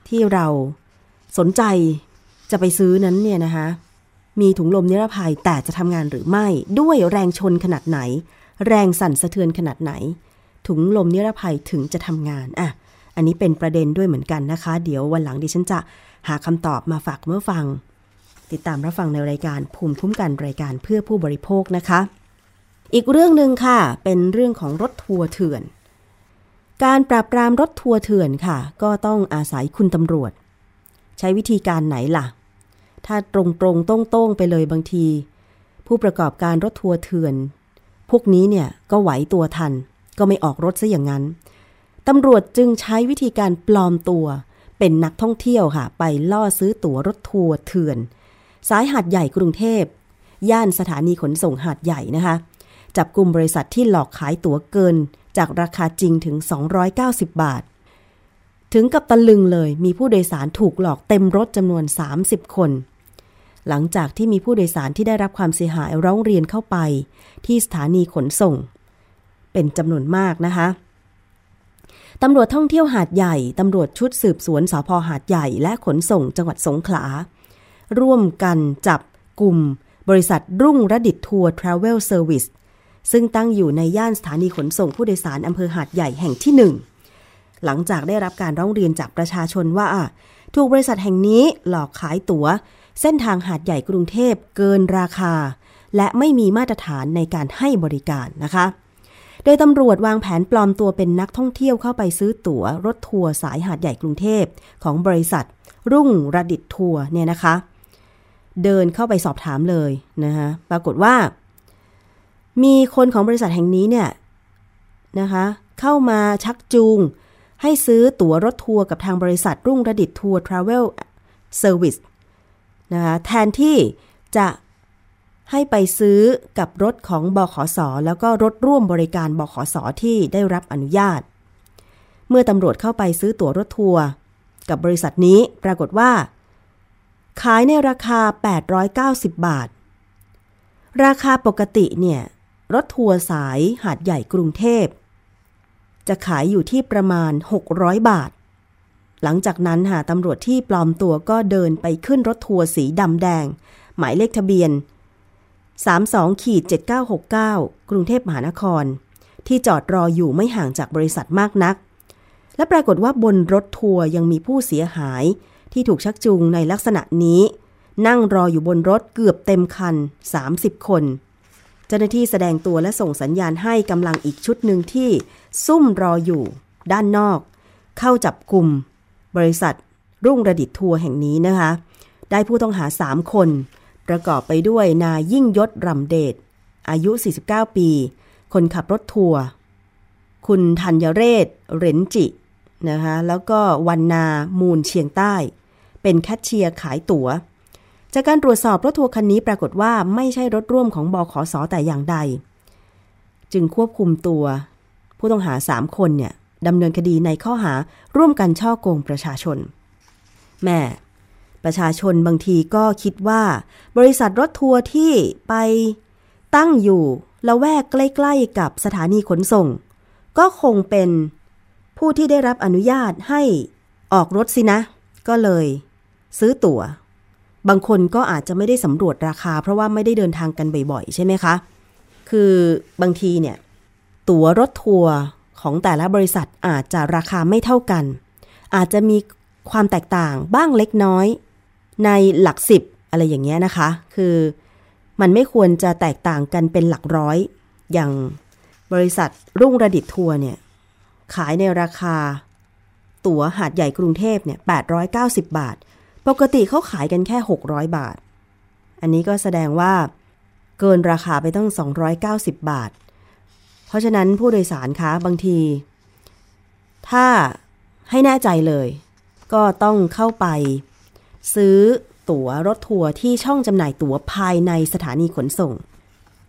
ที่เราสนใจจะไปซื้อนั้นเนี่ยนะคะมีถุงลมนิรภัยแต่จะทำงานหรือไม่ด้วยแรงชนขนาดไหน แรงสั่นสะเทือนขนาดไหน ถุงลมนิรภัยถึงจะทำงานอะ อันนี้เป็นประเด็นด้วยเหมือนกันนะคะ เดี๋ยววันหลังดิฉันจะหาคำตอบมาฝากเมื่อฟัง ติดตามรับฟังในรายการภูมิคุ้มกันรายการเพื่อผู้บริโภคนะคะ อีกเรื่องหนึ่งค่ะ เป็นเรื่องของรถทัวร์เถื่อน การปราบปรามรถทัวร์เถื่อนค่ะ ก็ต้องอาศัยคุณตำรวจ ใช้วิธีการไหนล่ะ ถ้าตรงตรงต้งต้งไปเลยบางที ผู้ประกอบการรถทัวร์เถื่อน พวกนี้เนี่ยก็ไหวตัวทัน ก็ไม่ออกรถซะอย่างนั้น ตำรวจจึงใช้วิธีการปลอมตัว เป็นนักท่องเที่ยวค่ะ ไปล่อซื้อตั๋วรถทัวร์เถื่อน สายหาดใหญ่กรุงเทพ ย่านสถานีขนส่งหาดใหญ่นะคะ จับกลุ่มบริษัทที่หลอกขายตั๋วเกิน จากราคาจริงถึง 290 บาท ถึงกับตะลึงเลยมีผู้โดยสารถูกหลอกเต็มรถจำนวน 30 คน หลังจากที่มีผู้โดยสารที่ได้รับความเสียหายร้องเรียนเข้าไป ที่สถานีขนส่ง เป็นจำนวนมากนะคะ ตำรวจท่องเที่ยวหาดใหญ่ ตำรวจชุดสืบสวนสพหาดใหญ่ และขนส่งจังหวัดสงขลา ร่วมกันจับกลุ่ม บริษัทรุ่งระดิตทัวร์ทราเวลเซอร์วิสซึ่งตั้งอยู่ในย่านสถานีขนส่งผู้โดยสารอำเภอหาดใหญ่แห่งที่หนึ่งหลังจากได้รับการร้องเรียนจากประชาชนว่าถูกบริษัทแห่งนี้หลอกขายตัว๋ว เส้นทางหาดใหญ่กรุงเทพเกินราคา และไม่มีมาตรฐานในการให้บริการนะคะ โดยตำรวจวางแผนปลอมตัวเป็นนักท่องเที่ยวเข้าไปซื้อตั๋วรถทัวร์สายหาดใหญ่กรุงเทพของบริษัท รุ่งระดิตทัวร์เนี่ยนะคะ เดินเข้าไปสอบถามเลยนะคะปรากฏว่า มีคนของบริษัทแห่งนี้เนี่ยนะคะเข้ามาชักจูง ให้ซื้อตั๋วรถทัวร์กับทางบริษัทรุ่งระดิตทัวร์ทราเวลเซอร์วิสนะคะแทนที่จะ ให้ไปซื้อกับรถของบขส แล้วก็รถร่วมบริการบขส ที่ได้รับอนุญาต เมื่อตำรวจเข้าไปซื้อตั๋วรถทัวร์กับบริษัทนี้ปรากฏว่า ขายในราคา 890 บาท ราคาปกติเนี่ย รถทัวร์สายหาดใหญ่กรุงเทพ จะขายอยู่ที่ประมาณ 600 บาท หลังจากนั้นค่ะตำรวจที่ปลอมตัวก็เดินไปขึ้นรถทัวร์สีดำแดง หมายเลขทะเบียน 32ขีด7969 กรุงเทพมหานคร ที่จอดรออยู่ไม่ห่างจากบริษัทมากนัก และปรากฏว่าบนรถทัวร์ยังมีผู้เสียหายที่ถูกชักจูงในลักษณะนี้ นั่งรออยู่บนรถเกือบเต็มคัน 30 คน เจ้าหน้าที่แสดงตัวและส่งสัญญาณให้กำลังอีกชุดหนึ่งที่ ซุ่มรออยู่ ด้านนอก เข้าจับกลุ่ม บริษัทรุ่งระดิตทัวร์แห่งนี้นะคะ ได้ผู้ต้องหา 3 คน ประกอบไปด้วยนายยิ่งยศรำเดช อายุ 49 ปี คนขับรถทัวร์ คุณธัญเรศ เรนจิ นะคะ แล้วก็วันนามูลเชียงใต้ เป็นแคชเชียร์ขายตัว๋ว จากการตรวจสอบรถทัวร์คันนี้ปรากฏว่าไม่ใช่รถร่วมของบอขอสอแต่อย่างใด จึงควบคุมตัว ผู้ต้องหา 3 คนเนี่ยดำเนินคดีในข้อหาร่วมกันช่อโกงประชาชน แม่ ประชาชนบางทีก็คิดว่า บริษัทรถทัวร์ที่ไปตั้งอยู่ละแวกใกล้ ๆ กับสถานีขนส่ง ก็คงเป็นผู้ที่ได้รับอนุญาตให้ออกรถสินะ ก็เลย ซื้อตั๋ว บางคนก็อาจจะไม่ได้สำรวจราคา เพราะว่าไม่ได้เดินทางกันบ่อยๆ ใช่ไหมคะ คือบางทีเนี่ย ตั๋วรถทัวร์ของแต่ละบริษัทอาจจะราคาไม่เท่ากัน อาจจะมีความแตกต่างบ้างเล็กน้อย ในหลักสิบอะไรอย่างเงี้ยนะคะ คือมันไม่ควรจะแตกต่างกันเป็นหลักร้อย อย่างบริษัทรุ่งระดิตทัวร์เนี่ย ขายในราคา ตั๋วหาดใหญ่กรุงเทพเนี่ย890 บาท ปกติเขาขายกันแค่ 600 บาท อันนี้ก็แสดงว่าเกินราคาไปตั้ง 290 บาท เพราะฉะนั้นผู้โดยสารคะบางที ถ้าให้แน่ใจเลย ก็ต้องเข้าไป ซื้อตั๋วรถทัวร์ที่ช่องจำหน่ายตั๋วภายในสถานีขนส่ง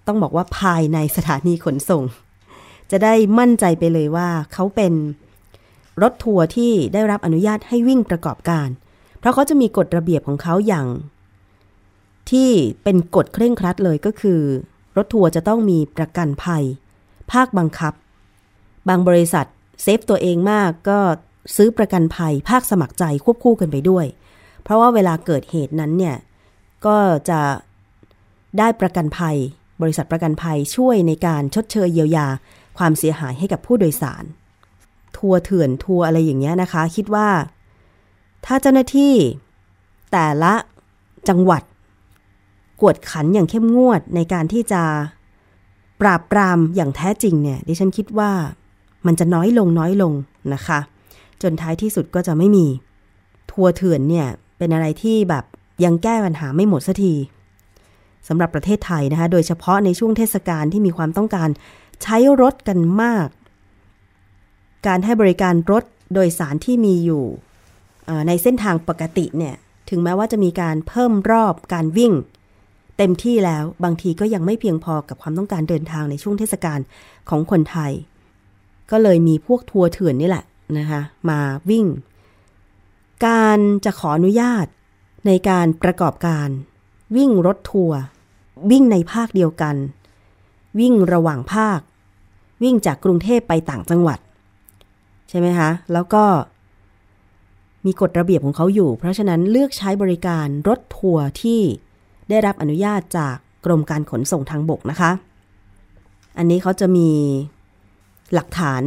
ต้องบอกว่าภายในสถานีขนส่ง จะได้มั่นใจไปเลยว่าเขาเป็นรถทัวร์ที่ได้รับอนุญาตให้วิ่งประกอบการ เพราะเขาจะมีกฎระเบียบของเขาอย่าง ที่เป็นกฎเคร่งครัดเลยก็คือ รถทัวร์จะต้องมีประกันภัย ภาคบังคับ บางบริษัท save ตัวเองมากก็ซื้อประกันภัยภาคสมัครใจควบคู่กันไปด้วย เพราะว่าเวลาเกิดเหตุนั้นเนี่ยก็จะได้ประกันภัย บริษัทประกันภัยช่วยในการชดเชยเยียวยาความเสียหายให้กับผู้โดยสาร ทัวร์เถื่อนทัวร์อะไรอย่างเงี้ยนะคะ คิดว่า ถ้าเจ้าหน้าที่แต่ละจังหวัด กวดขันอย่างเข้มงวดในการที่จะปราบปรามอย่างแท้จริงเนี่ยดิฉันคิดว่ามันจะน้อยลงน้อยลงนะคะ จนท้ายที่สุดก็จะไม่มี ทัวร์เถื่อนเนี่ย เป็นอะไรที่แบบยังแก้ปัญหาไม่หมดสักทีสำหรับประเทศไทยนะคะ โดยเฉพาะในช่วงเทศกาลที่มีความต้องการใช้รถกันมาก การให้บริการรถโดยสารที่มีอยู่ในเส้นทางปกติเนี่ยถึงแม้ว่าจะมีการเพิ่มรอบการวิ่ง เต็มที่แล้วบางทีก็ยังไม่เพียงพอกับความต้องการเดินทางในช่วงเทศกาลของคนไทย ก็เลยมีพวกทัวร์เถื่อนนี่แหละนะคะมาวิ่ง การจะขออนุญาตในการประกอบการ วิ่งรถทัวร์วิ่งในภาคเดียวกัน วิ่งระหว่างภาค วิ่งจากกรุงเทพไปต่างจังหวัด ใช่ไหมคะ แล้วก็ มีกฎระเบียบของเขาอยู่ เพราะฉะนั้นเลือกใช้บริการรถทัวร์ที่ได้รับอนุญาตจากกรมการขนส่งทางบกนะคะ อันนี้เขาจะมีหลักฐาน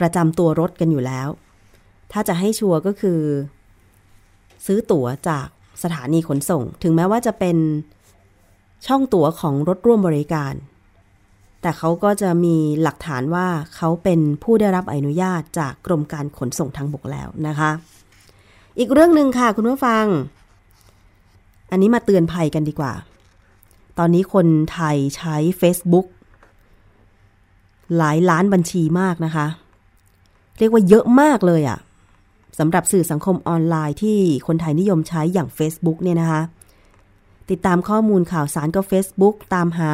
ประจำตัวรถกันอยู่แล้ว ถ้าจะให้ชัวร์ก็คือ ซื้อตั๋วจากสถานีขนส่ง ถึงแม้ว่าจะเป็นช่องตั๋วของรถร่วมบริการ แต่เขาก็จะมีหลักฐานว่าเขาเป็นผู้ได้รับอนุญาตจากกรมการขนส่งทางบกแล้วนะคะ อีกเรื่องหนึ่งค่ะคุณผู้ฟัง อันนี้มาเตือนภัยกันดีกว่า ตอนนี้คนไทยใช้ Facebook หลายล้านบัญชีมากนะคะ เรียกว่าเยอะมากเลยอะ่ะ สำหรับสื่อสังคมออนไลน์ที่คนไทยนิยมใช้อย่าง Facebook เนี่ยนะคะ ติดตามข้อมูลข่าวสารก็ Facebook ตามหา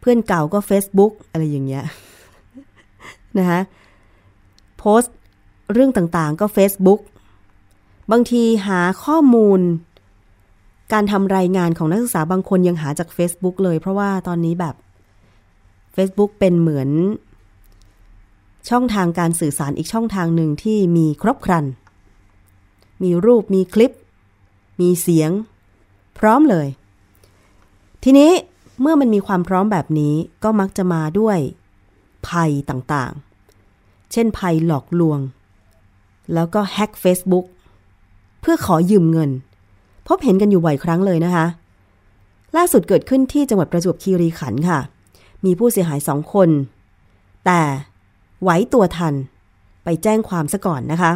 เพื่อนเก่าก็ Facebook อะไรอย่างเงี้ยนะคะโพสต์เรื่องต่างๆก็ Facebook บางทีหาข้อมูล การทำรายงานของนักศึกษาบางคนยังหาจาก Facebook เลย เพราะว่าตอนนี้แบบ Facebook เป็นเหมือน ช่องทางการสื่อสารอีกช่องทางหนึ่งที่มีครบครัน มีรูปมีคลิป มีเสียง พร้อมเลย ทีนี้เมื่อมันมีความพร้อมแบบนี้ก็มักจะมาด้วยภัยต่างๆ เช่นภัยหลอกลวง แล้วก็แฮ็ก Facebook เพื่อขอยืมเงิน พบเห็นกันอยู่บ่อยครั้งเลยนะคะ ล่าสุดเกิดขึ้นที่จังหวัดประจวบคีรีขันธ์ค่ะ มีผู้เสียหายสองคน แต่ ไหวตัวทัน ไปแจ้งความซะก่อนนะคะ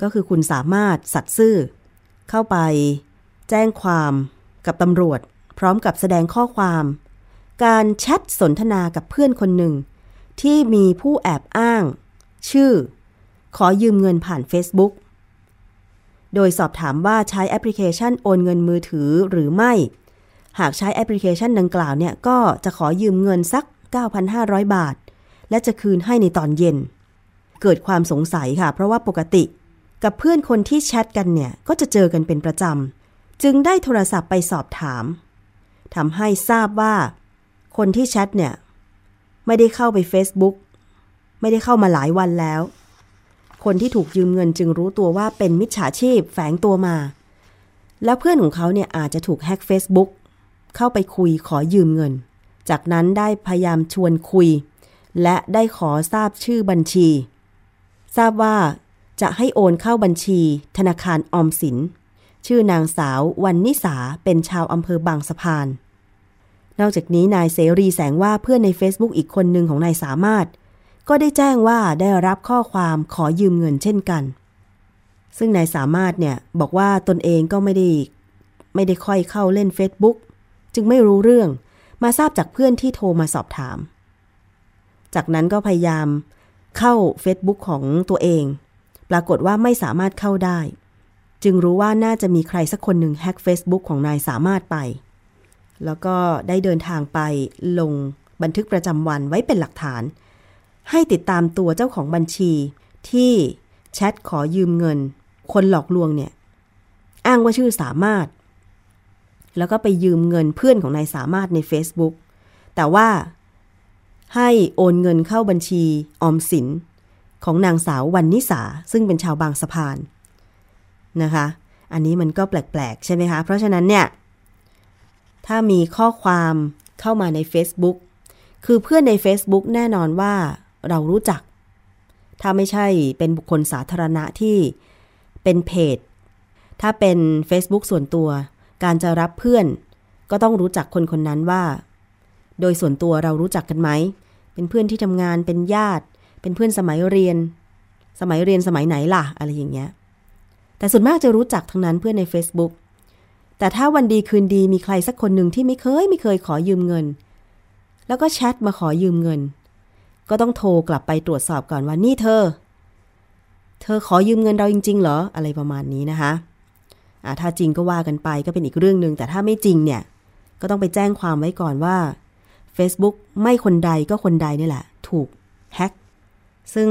ก็คือคุณสามารถสัตซ์ซื่อ เข้าไปแจ้งความกับตำรวจ พร้อมกับแสดงข้อความ การแชทสนทนากับเพื่อนคนหนึ่ง ที่มีผู้แอบอ้าง ชื่อ ขอยืมเงินผ่าน Facebook โดยสอบถามว่าใช้แอปพลิเคชันโอนเงินมือถือหรือไม่ หากใช้แอปพลิเคชันดังกล่าวเนี่ย ก็จะขอยืมเงินสัก 9,500 บาท และจะคืนให้ในตอนเย็น เกิดความสงสัยค่ะ เพราะว่าปกติ กับเพื่อนคนที่แชทกันเนี่ย ก็จะเจอกันเป็นประจำ จึงได้โทรศัพท์ไปสอบถามทำให้ทราบว่า คนที่แชทเนี่ย ไม่ได้เข้าไป Facebook ไม่ได้เข้ามาหลายวันแล้ว คนที่ถูกยืมเงินจึงรู้ตัวว่าเป็นมิจฉาชีพแฝงตัวมา แล้วเพื่อนของเขาเนี่ยอาจจะถูกแฮ็ก Facebook เข้าไปคุยขอยืมเงิน จากนั้นได้พยายามชวนคุย และได้ขอทราบชื่อบัญชี ทราบว่าจะให้โอนเข้าบัญชี ธนาคารออมสิน ชื่อนางสาววันนิสาเป็นชาวอำเภอบางสะพาน นอกจากนี้นายเสรีแสงว่าเพื่อนใน Facebook อีกคนหนึ่งของนายสามารถ ก็ได้แจ้งว่าได้รับข้อความขอยืมเงินเช่นกัน ซึ่งนายสามารถเนี่ยบอกว่าตนเองก็ไม่ได้ไม่ได้ค่อยเข้าเล่น Facebook จึงไม่รู้เรื่องมาทราบจากเพื่อนที่โทรมาสอบถาม จากนั้นก็พยายามเข้า Facebook ของตัวเอง ปรากฏว่าไม่สามารถเข้าได้ จึงรู้ว่าน่าจะมีใครสักคนหนึ่งแฮ็ก Facebook ของนายสามารถไป แล้วก็ได้เดินทางไปลงบันทึกประจำวันไว้เป็นหลักฐาน ให้ติดตามตัวเจ้าของบัญชีที่แชทขอยืมเงิน คนหลอกลวงเนี่ย อ้างว่าชื่อสามารถ แล้วก็ไปยืมเงินเพื่อนของนายสามารถใน Facebook แต่ว่า ให้โอนเงินเข้าบัญชีออมสินของนางสาววันนิสา ซึ่งเป็นชาวบางสะพานนะคะ อันนี้มันก็แปลกๆ ใช่ไหมคะ เพราะฉะนั้นเนี่ย ถ้ามีข้อความเข้ามาใน Facebook คือเพื่อนใน Facebook แน่นอนว่าเรารู้จัก ถ้าไม่ใช่เป็นบุคคลสาธารณะที่เป็นเพจ ถ้าเป็น Facebook ส่วนตัว การจะรับเพื่อนก็ต้องรู้จักคนคนนั้นว่า โดยส่วนตัวเรารู้จักกันไหม เป็นเพื่อนที่ทำงานเป็นญาติ เป็นเพื่อนสมัยเรียน สมัยเรียนสมัยไหนล่ะ อะไรอย่างเงี้ย แต่ส่วนมากจะรู้จักทั้งนั้นเพื่อนใน Facebook แต่ถ้าวันดีคืนดีมีใครสักคนหนึ่งที่ไม่เคยไม่เคยขอยืมเงิน แล้วก็แชทมาขอยืมเงิน ก็ต้องโทรกลับไปตรวจสอบก่อนว่านี่เธอ เธอขอยืมเงินเราจริง ๆ เหรออะไรประมาณนี้นะคะอ่าถ้าจริงก็ว่ากันไปก็เป็นอีกเรื่องหนึ่งแต่ถ้าไม่จริงเนี่ย ก็ต้องไปแจ้งความไว้ก่อนว่า Facebook ไม่คนใดก็คนใดนี่แหละ ถูกแฮ็กซึ่ง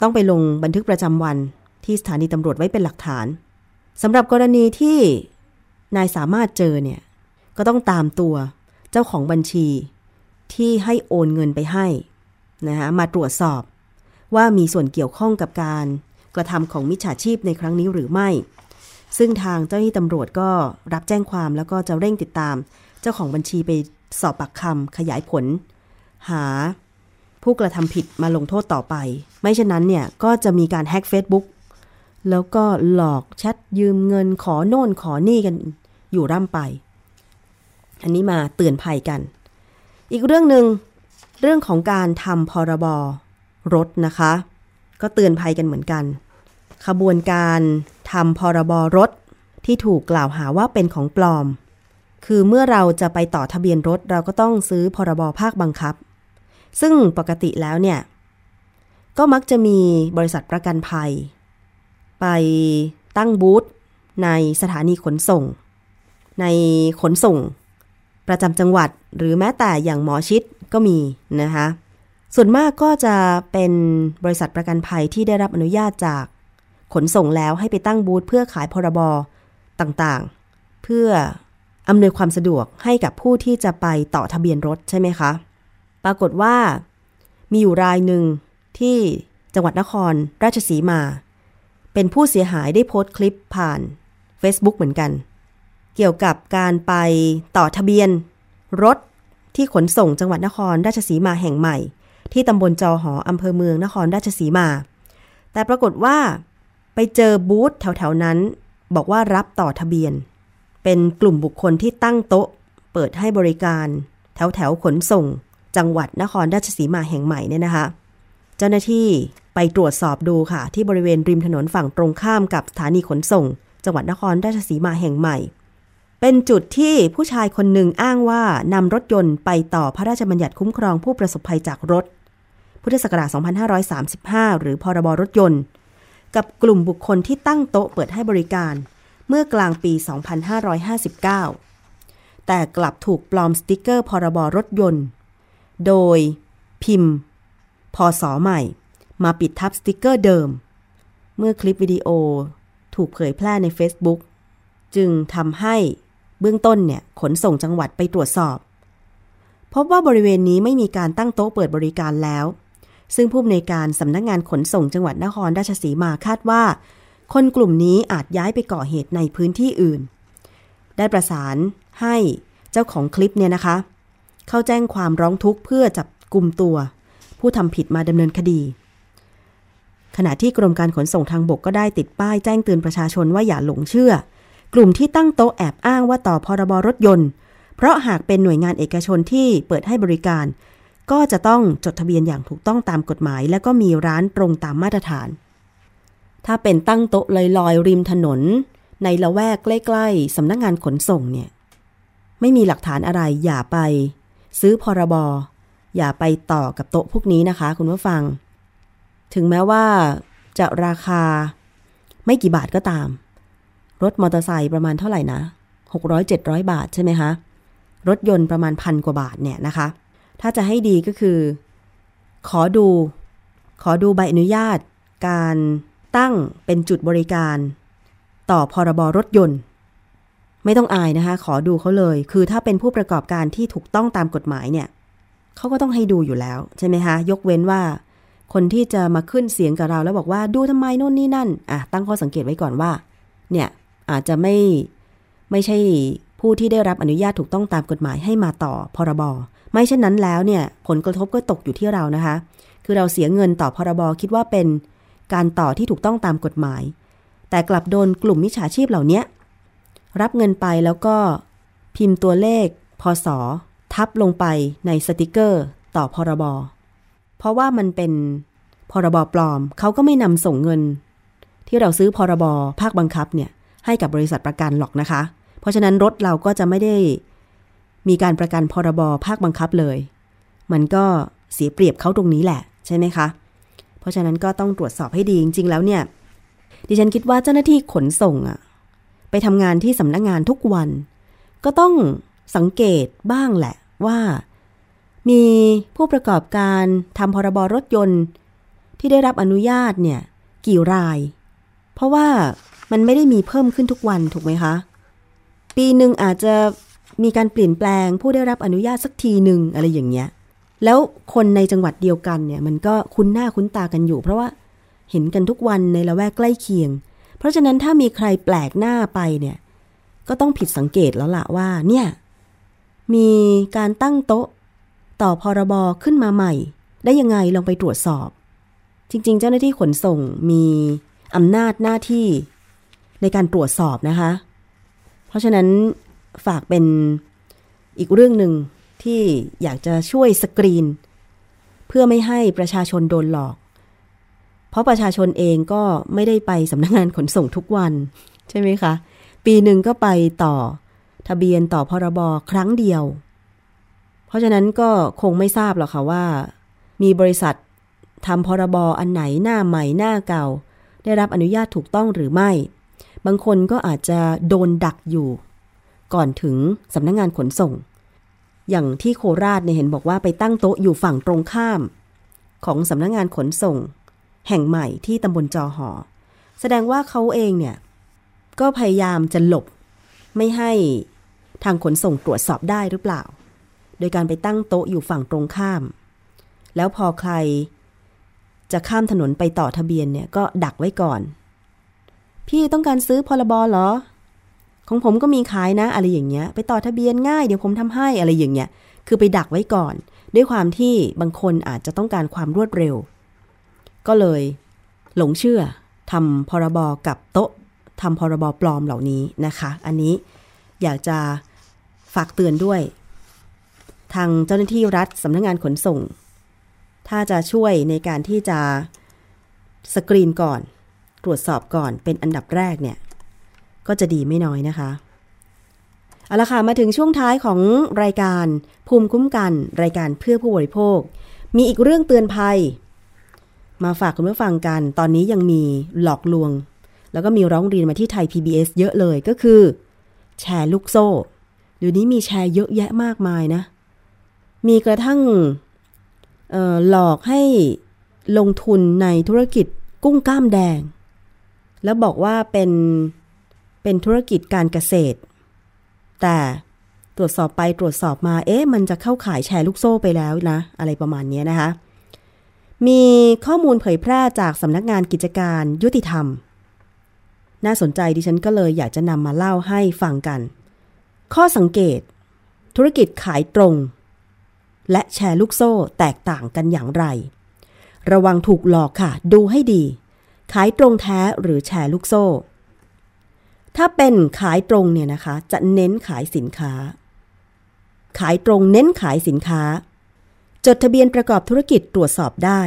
ต้องไปลงบันทึกประจำวันที่สถานีตำรวจไว้เป็นหลักฐานสำหรับกรณีที่นายสามารถเจอเนี่ย ก็ต้องตามตัวเจ้าของบัญชีที่ให้โอนเงินไปให้นะคะมาตรวจสอบว่ามีส่วนเกี่ยวข้องกับการกระทำของมิจฉาชีพในครั้งนี้หรือไม่ ซึ่งทางเจ้าหน้าที่ตำรวจก็รับแจ้งความแล้วก็จะเร่งติดตาม เจ้าของบัญชีไป สอบปากคำขยายผล หาผู้กระทำผิดมาลงโทษต่อไป ไม่เช่นนั้นเนี่ยก็จะมีการแฮ็ก Facebook แล้วก็หลอกแชทยืมเงินขอโน่นขอนี่กันอยู่ร่ำไป อันนี้มาเตือนภัยกัน อีกเรื่องหนึ่งเรื่องของการทำพรบรถนะคะ ก็เตือนภัยกันเหมือนกัน ขบวนการทำพรบรถที่ถูกกล่าวหาว่าเป็นของปลอม คือเมื่อเราจะไปต่อทะเบียนรถเราก็ต้องซื้อพรบภาคบังคับ ซึ่งปกติแล้วเนี่ย ก็มักจะมีบริษัทประกันภัย ไปตั้งบูธในสถานีขนส่ง ในขนส่ง ประจำจังหวัดหรือแม้แต่อย่างหมอชิดก็มีนะคะส่วนมากก็จะเป็นบริษัทประกันภัยที่ได้รับอนุญาตจากขนส่งแล้วให้ไปตั้งบูธเพื่อขายพรบต่างๆ เพื่อ อำนวยความสะดวกให้กับผู้ที่จะไปต่อทะเบียนรถใช่ไหมคะ ปรากฏว่ามีอยู่รายหนึ่งที่จังหวัดนครราชสีมา เป็นผู้เสียหายได้โพสต์คลิปผ่าน Facebook เหมือนกัน เกี่ยวกับการไปต่อทะเบียน รถที่ขนส่งจังหวัดนครราชสีมาแห่งใหม่ ที่ตำบลจอหออำเภอเมืองนครราชสีมา แต่ปรากฏว่า ไปเจอบูธแถวๆนั้น บอกว่ารับต่อทะเบียน เป็นกลุ่มบุคคลที่ตั้งโต๊ะ เปิดให้บริการ แถวแถวขนส่ง จังหวัดนครราชสีมาแห่งใหม่เนี่ยนะคะ เจ้าหน้าที่ไปตรวจสอบดูค่ะ ที่บริเวณริมถนนฝั่งตรงข้ามกับสถานีขนส่ง จังหวัดนครราชสีมาแห่งใหม่ เป็นจุดที่ผู้ชายคนหนึ่งอ้างว่านำรถยนต์ไปต่อพระราชบัญญัติคุ้มครองผู้ประสบภัยจากรถ พุทธศักราช 2535 หรือพรบรถยนต์ กับกลุ่มบุคคลที่ตั้งโต๊ะเปิดให้บริการ เมื่อกลางปี 2559 แต่กลับถูกปลอมสติกเกอร์พรบรถยนต์ โดยพิมพ์ พศใหม่ มาปิดทับสติกเกอร์เดิม เมื่อคลิปวิดีโอถูกเผยแพร่ใน Facebook จึงทำให้เบื้องต้นเนี่ยขนส่งจังหวัดไปตรวจสอบ พบว่าบริเวณนี้ไม่มีการตั้งโต๊ะเปิดบริการแล้ว ซึ่งผู้อำนวยการสำนักงานขนส่งจังหวัดนครราชสีมาคาดว่า คนกลุ่มนี้อาจย้ายไปก่อเหตุในพื้นที่อื่น ได้ประสานให้เจ้าของคลิปเนี่ยนะคะ เข้าแจ้งความร้องทุกข์เพื่อจับกลุ่มตัว ผู้ทำผิดมาดำเนินคดี ขณะที่กรมการขนส่งทางบกก็ได้ติดป้ายแจ้งเตือนประชาชนว่าอย่าหลงเชื่อ กลุ่มที่ตั้งโต๊ะแอบอ้างว่าต่อพรบรถยนต์ เพราะหากเป็นหน่วยงานเอกชนที่เปิดให้บริการ ก็จะต้องจดทะเบียนอย่างถูกต้องตามกฎหมาย และก็มีร้านตรงตามมาตรฐาน ถ้าเป็นตั้งโต๊ะลอยๆริมถนน ในละแวกใกล้ๆสำนักงานขนส่งเนี่ย ไม่มีหลักฐานอะไรอย่าไป ซื้อพรบอย่าไปต่อกับโต๊ะพวกนี้นะคะ คุณผู้ฟัง ถึงแม้ว่าจะราคาไม่กี่บาทก็ตาม รถมอเตอร์ไซค์ประมาณเท่าไหร่นะ 600-700 บาทใช่ไหมคะ รถยนต์ประมาณพันกว่าบาทเนี่ยนะคะ ถ้าจะให้ดีก็คือ ขอดู ขอดูใบอนุญาตการ ตั้งเป็นจุดบริการ ต่อพรบรถยนต์ ไม่ต้องอายนะคะ ขอดูเขาเลย คือถ้าเป็นผู้ประกอบการที่ถูกต้องตามกฎหมายเนี่ยเขาก็ต้องให้ดูอยู่แล้วใช่ไหมคะยกเว้นว่า คนที่จะมาขึ้นเสียงกับเราแล้วบอกว่าดูทำไมโน่นนี่นั่นอะตั้งข้อสังเกตไว้ก่อนว่า เนี่ยอาจจะไม่ไม่ใช่ผู้ที่ได้รับอนุญาตถูกต้องตามกฎหมายให้มาต่อพรบไม่เช่นนั้นแล้วเนี่ย ผลกระทบก็ตกอยู่ที่เรานะคะ คือเราเสียเงินต่อพรบคิดว่าเป็น การต่อที่ถูกต้องตามกฎหมาย แต่กลับโดนกลุ่มมิจฉาชีพเหล่านี้รับเงินไปแล้วก็พิมพ์ตัวเลข พศ ทับลงไปในสติกเกอร์ ต่อพรบ เพราะว่ามันเป็นพรบปลอมเขาก็ไม่นำส่งเงิน ที่เราซื้อพรบภาคบังคับเนี่ยให้กับบริษัทประกันหรอกนะคะ เพราะฉะนั้นรถเราก็จะไม่ได้มีการประกันพรบภาคบังคับเลย มันก็เสียเปรียบเขาตรงนี้แหละ ใช่ไหมคะ เพราะฉะนั้นก็ต้องตรวจสอบให้ดีจริงๆแล้วเนี่ย ดิฉันคิดว่าเจ้าหน้าที่ขนส่งอะไปทำงานที่สำนักงานทุกวัน ก็ต้องสังเกตบ้างแหละว่า มีผู้ประกอบการทำพรบรถยนต์ ที่ได้รับอนุญาตเนี่ย กี่ราย เพราะว่ามันไม่ได้มีเพิ่มขึ้นทุกวันถูกไหมคะ ปีหนึ่งอาจจะมีการเปลี่ยนแปลงผู้ได้รับอนุญาตสักทีหนึ่งอะไรอย่างเงี้ย แล้วคนในจังหวัดเดียวกันเนี่ย มันก็คุ้นหน้าคุ้นตากันอยู่ เพราะว่าเห็นกันทุกวันในละแวกใกล้เคียง เพราะฉะนั้นถ้ามีใครแปลกหน้าไปเนี่ย ก็ต้องผิดสังเกตแล้วล่ะว่า เนี่ย มีการตั้งโต๊ะ ต่อพรบขึ้นมาใหม่ ได้ยังไงลองไปตรวจสอบ จริง ๆ เจ้าหน้าที่ขนส่งมีอำนาจหน้าที่ในการตรวจสอบนะคะ เพราะฉะนั้นฝากเป็นอีกเรื่องหนึ่ง ที่อยากจะช่วยสกรีน เพื่อไม่ให้ประชาชนโดนหลอก เพราะประชาชนเองก็ไม่ได้ไปสำนักงานขนส่งทุกวัน ใช่ไหมคะ ปีหนึ่งก็ไปต่อทะเบียนต่อพรบครั้งเดียว เพราะฉะนั้นก็คงไม่ทราบหรอกค่ะว่า มีบริษัททำพรบอันไหนหน้าใหม่หน้าเก่า ได้รับอนุญาตถูกต้องหรือไม่ บางคนก็อาจจะโดนดักอยู่ ก่อนถึงสำนักงงานขนส่ง อย่างที่โคราชเนี่ยเห็นบอกว่าไปตั้งโต๊ะอยู่ฝั่งตรงข้าม ของสำนักงงานขนส่ง แห่งใหม่ที่ตำบลจอหอ แสดงว่าเขาเองเนี่ย ก็พยายามจะหลบ ไม่ให้ทางขนส่งตรวจสอบได้หรือเปล่า โดยการไปตั้งโต๊ะอยู่ฝั่งตรงข้าม แล้วพอใคร จะข้ามถนนไปต่อทะเบียนเนี่ยก็ดักไว้ก่อน พี่ต้องการซื้อพรบเหรอ ของผมก็มีขายนะอะไรอย่างเงี้ย ไปต่อทะเบียนง่ายเดี๋ยวผมทำให้อะไรอย่างเงี้ย คือไปดักไว้ก่อน ด้วยความที่บางคนอาจจะต้องการความรวดเร็ว ก็เลย หลงเชื่อทำพรบกับโต๊ะทำพรบปลอมเหล่านี้นะคะ อันนี้อยากจะฝากเตือนด้วย ทางเจ้าหน้าที่รัฐสำนักงงานขนส่ง ถ้าจะช่วยในการที่จะสกรีนก่อน ตรวจสอบก่อนเป็นอันดับแรกเนี่ย ก็จะดีไม่น้อยนะคะเอาละค่ะมาถึงช่วงท้ายของรายการภูมิคุ้มกัน รายการเพื่อผู้บริโภค มีอีกเรื่องเตือนภัย มาฝากคุณผู้ฟังกัน ตอนนี้ยังมีหลอกลวง แล้วก็มีร้องเรียนมาที่ไทย PBS เยอะเลยก็คือ แชร์ลูกโซ่เดี๋ยวนี้มีแชร์เยอะแยะมากมายนะ มีกระทั่งหลอกให้ลงทุนในธุรกิจกุ้งกล้ามแดง แล้วบอกว่าเป็น เป็นธุรกิจการเกษตร แต่ตรวจสอบไปตรวจสอบมา เอ๊ะ มันจะเข้าขายแชร์ลูกโซ่ไปแล้วนะ อะไรประมาณนี้นะคะ มีข้อมูลเผยแพร่จากสำนักงานกิจการยุติธรรม น่าสนใจดิฉันก็เลยอยากจะนำมาเล่าให้ฟังกัน ข้อสังเกต ธุรกิจขายตรง และแชร์ลูกโซ่แตกต่างกันอย่างไร ระวังถูกหลอกค่ะ ดูให้ดี ขายตรงแท้หรือแชร์ลูกโซ่ ถ้าเป็นขายตรงเนี่ยนะคะ จะเน้นขายสินค้า ขายตรงเน้นขายสินค้า จดทะเบียนประกอบธุรกิจตรวจสอบได้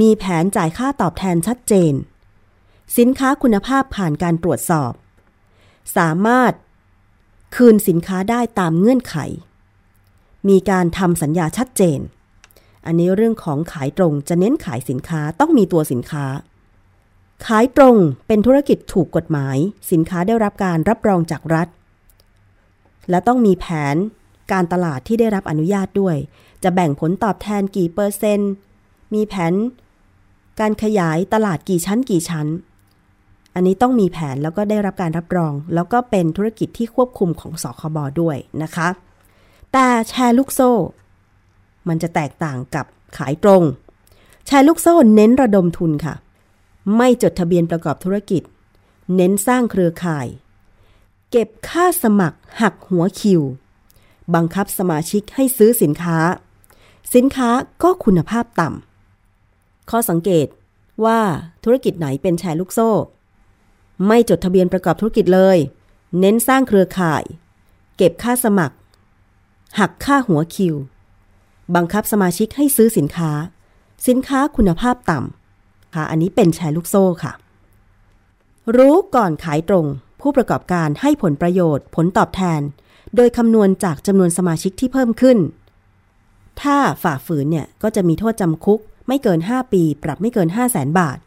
มีแผนจ่ายค่าตอบแทนชัดเจน สินค้าคุณภาพผ่านการตรวจสอบ สามารถคืนสินค้าได้ตามเงื่อนไข มีการทำสัญญาชัดเจน อันนี้เรื่องของขายตรงจะเน้นขายสินค้าต้องมีตัวสินค้า ขายตรงเป็นธุรกิจถูกกฎหมาย สินค้าได้รับการรับรองจากรัฐ และต้องมีแผนการตลาดที่ได้รับอนุญาตด้วย จะแบ่งผลตอบแทนกี่เปอร์เซนต์ มีแผน การขยายตลาดกี่ชั้นกี่ชั้น อันนี้ต้องมีแผนแล้วก็ได้รับการรับรอง แล้วก็เป็นธุรกิจที่ควบคุมของสคบด้วยนะคะ แต่แชร์ลูกโซ่ มันจะแตกต่างกับขายตรง แชร์ลูกโซ่เน้นระดมทุนค่ะ ไม่จดทะเบียนประกอบธุรกิจ เน้นสร้างเครือข่าย เก็บค่าสมัครหักหัวคิว บังคับสมาชิกให้ซื้อสินค้า สินค้าก็คุณภาพต่ำข้อสังเกตว่าธุรกิจไหนเป็นแชร์ลูกโซ่ ไม่จดทะเบียนประกอบธุรกิจเลย เน้นสร้างเครือข่าย เก็บค่าสมัคร หักค่าหัวคิว บังคับสมาชิกให้ซื้อสินค้า สินค้าคุณภาพต่ำ ค่ะ อันนี้เป็นแชร์ลูกโซ่ค่ะ รู้ก่อนขายตรง ผู้ประกอบการให้ผลประโยชน์ ผลตอบแทน โดยคำนวณจากจำนวนสมาชิกที่เพิ่มขึ้น ถ้าฝ่าฝืนเนี่ยก็จะมีโทษจำคุก ไม่เกิน 5 ปี ปรับไม่เกิน 5 0 0แสนบาท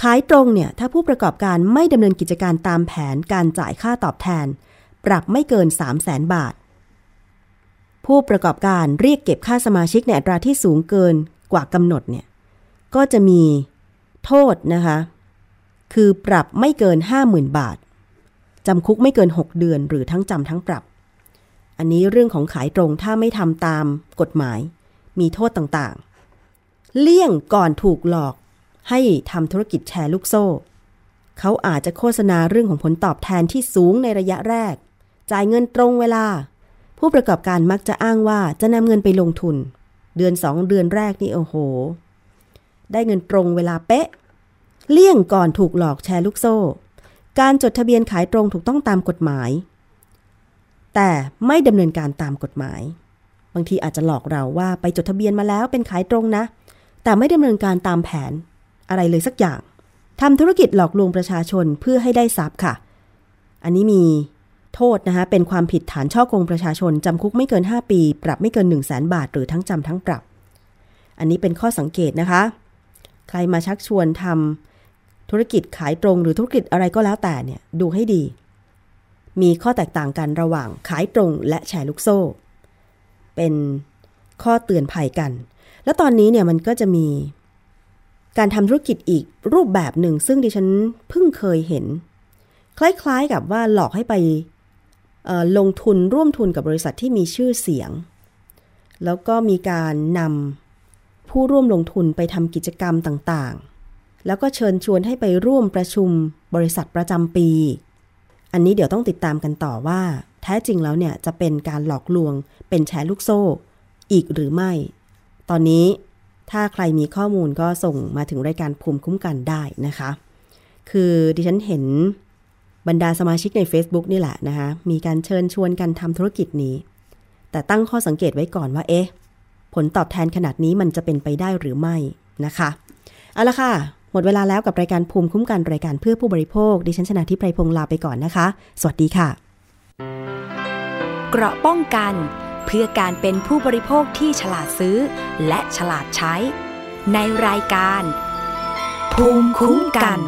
ขายตรงเนี่ยถ้าผู้ประกอบการไม่ดำเนินกิจการตามแผนการจ่ายค่าตอบแทน ปรับไม่เกิน 3 0 0แสนบาทผู้ประกอบการเรียกเก็บค่าสมาชิกในอัตราที่สูงเกินกว่ากำหนดเนี่ย ก็จะมี โทษนะคะ คือปรับไม่เกิน 50,000 บาท จำคุกไม่เกิน 6 เดือน หรือทั้งจำทั้งปรับ อันนี้เรื่องของขายตรงถ้าไม่ทำตามกฎหมาย มีโทษต่างๆ เลี่ยงก่อนถูกหลอกให้ทำธุรกิจแชร์ลูกโซ่ เขาอาจจะโฆษณาเรื่องของผลตอบแทนที่สูงในระยะแรก จ่ายเงินตรงเวลา ผู้ประกอบการมักจะอ้างว่าจะนำเงินไปลงทุน เดือนสองเดือนแรกนี่โอ้โห ได้เงินตรงเวลาเป๊ะ เลี่ยงก่อนถูกหลอกแชร์ลูกโซ่ การจดทะเบียนขายตรงถูกต้องตามกฎหมาย แต่ไม่ดำเนินการตามกฎหมาย บางทีอาจจะหลอกเราว่าไปจดทะเบียนมาแล้วเป็นขายตรงนะ แต่ไม่ดำเนินการตามแผนอะไรเลยสักอย่างทำธุรกิจหลอกลวงประชาชนเพื่อให้ได้ทรัพย์ค่ะ อันนี้มีโทษนะคะ เป็นความผิดฐานช่อโกงประชาชน จำคุกไม่เกิน 5 ปี ปรับไม่เกิน 1 0 0 0 0แบาท หรือทั้งจำทั้งปรับ อันนี้เป็นข้อสังเกตนะคะ ใครมาชักชวนทำธุรกิจขายตรงหรือธุรกิจอะไรก็แล้วแต่เนี่ยดูให้ดี มีข้อแตกต่างกันระหว่างขายตรงและแชร์ลูกโซ่ เป็นข้อเตือนภัยกัน แล้วตอนนี้เนี่ยมันก็จะมีการทำธุรกิจอีกรูปแบบหนึ่ง ซึ่งดิฉันเพิ่งเคยเห็น คล้ายๆกับว่าหลอกให้ไปลงทุนร่วมทุนกับบริษัทที่มีชื่อเสียง แล้วก็มีการนำ ผู้ร่วมลงทุนไปทำกิจกรรมต่างๆ แล้วก็เชิญชวนให้ไปร่วมประชุมบริษัทประจำปี อันนี้เดี๋ยวต้องติดตามกันต่อว่า แท้จริงแล้วเนี่ยจะเป็นการหลอกลวง เป็นแชร์ลูกโซ่ อีกหรือไม่ ตอนนี้ถ้าใครมีข้อมูลก็ส่งมาถึงรายการภูมิคุ้มกันได้นะคะ คือดิฉันเห็นบรรดาสมาชิกใน Facebook นี่แหละนะคะ มีการเชิญชวนกันทำธุรกิจนี้ แต่ตั้งข้อสังเกตไว้ก่อนว่า เอ๊ะ ผลตอบแทนขนาดนี้มันจะเป็นไปได้หรือไม่นะคะเอาละค่ะ หมดเวลาแล้วกับรายการภูมิคุ้มกันรายการเพื่อผู้บริโภค ดิฉันชนะทิพไพรพงศ์ลาไปก่อนนะคะ สวัสดีค่ะ เกราะป้องกัน เพื่อการเป็นผู้บริโภคที่ฉลาดซื้อ และฉลาดใช้ ในรายการ ภูมิคุ้มกัน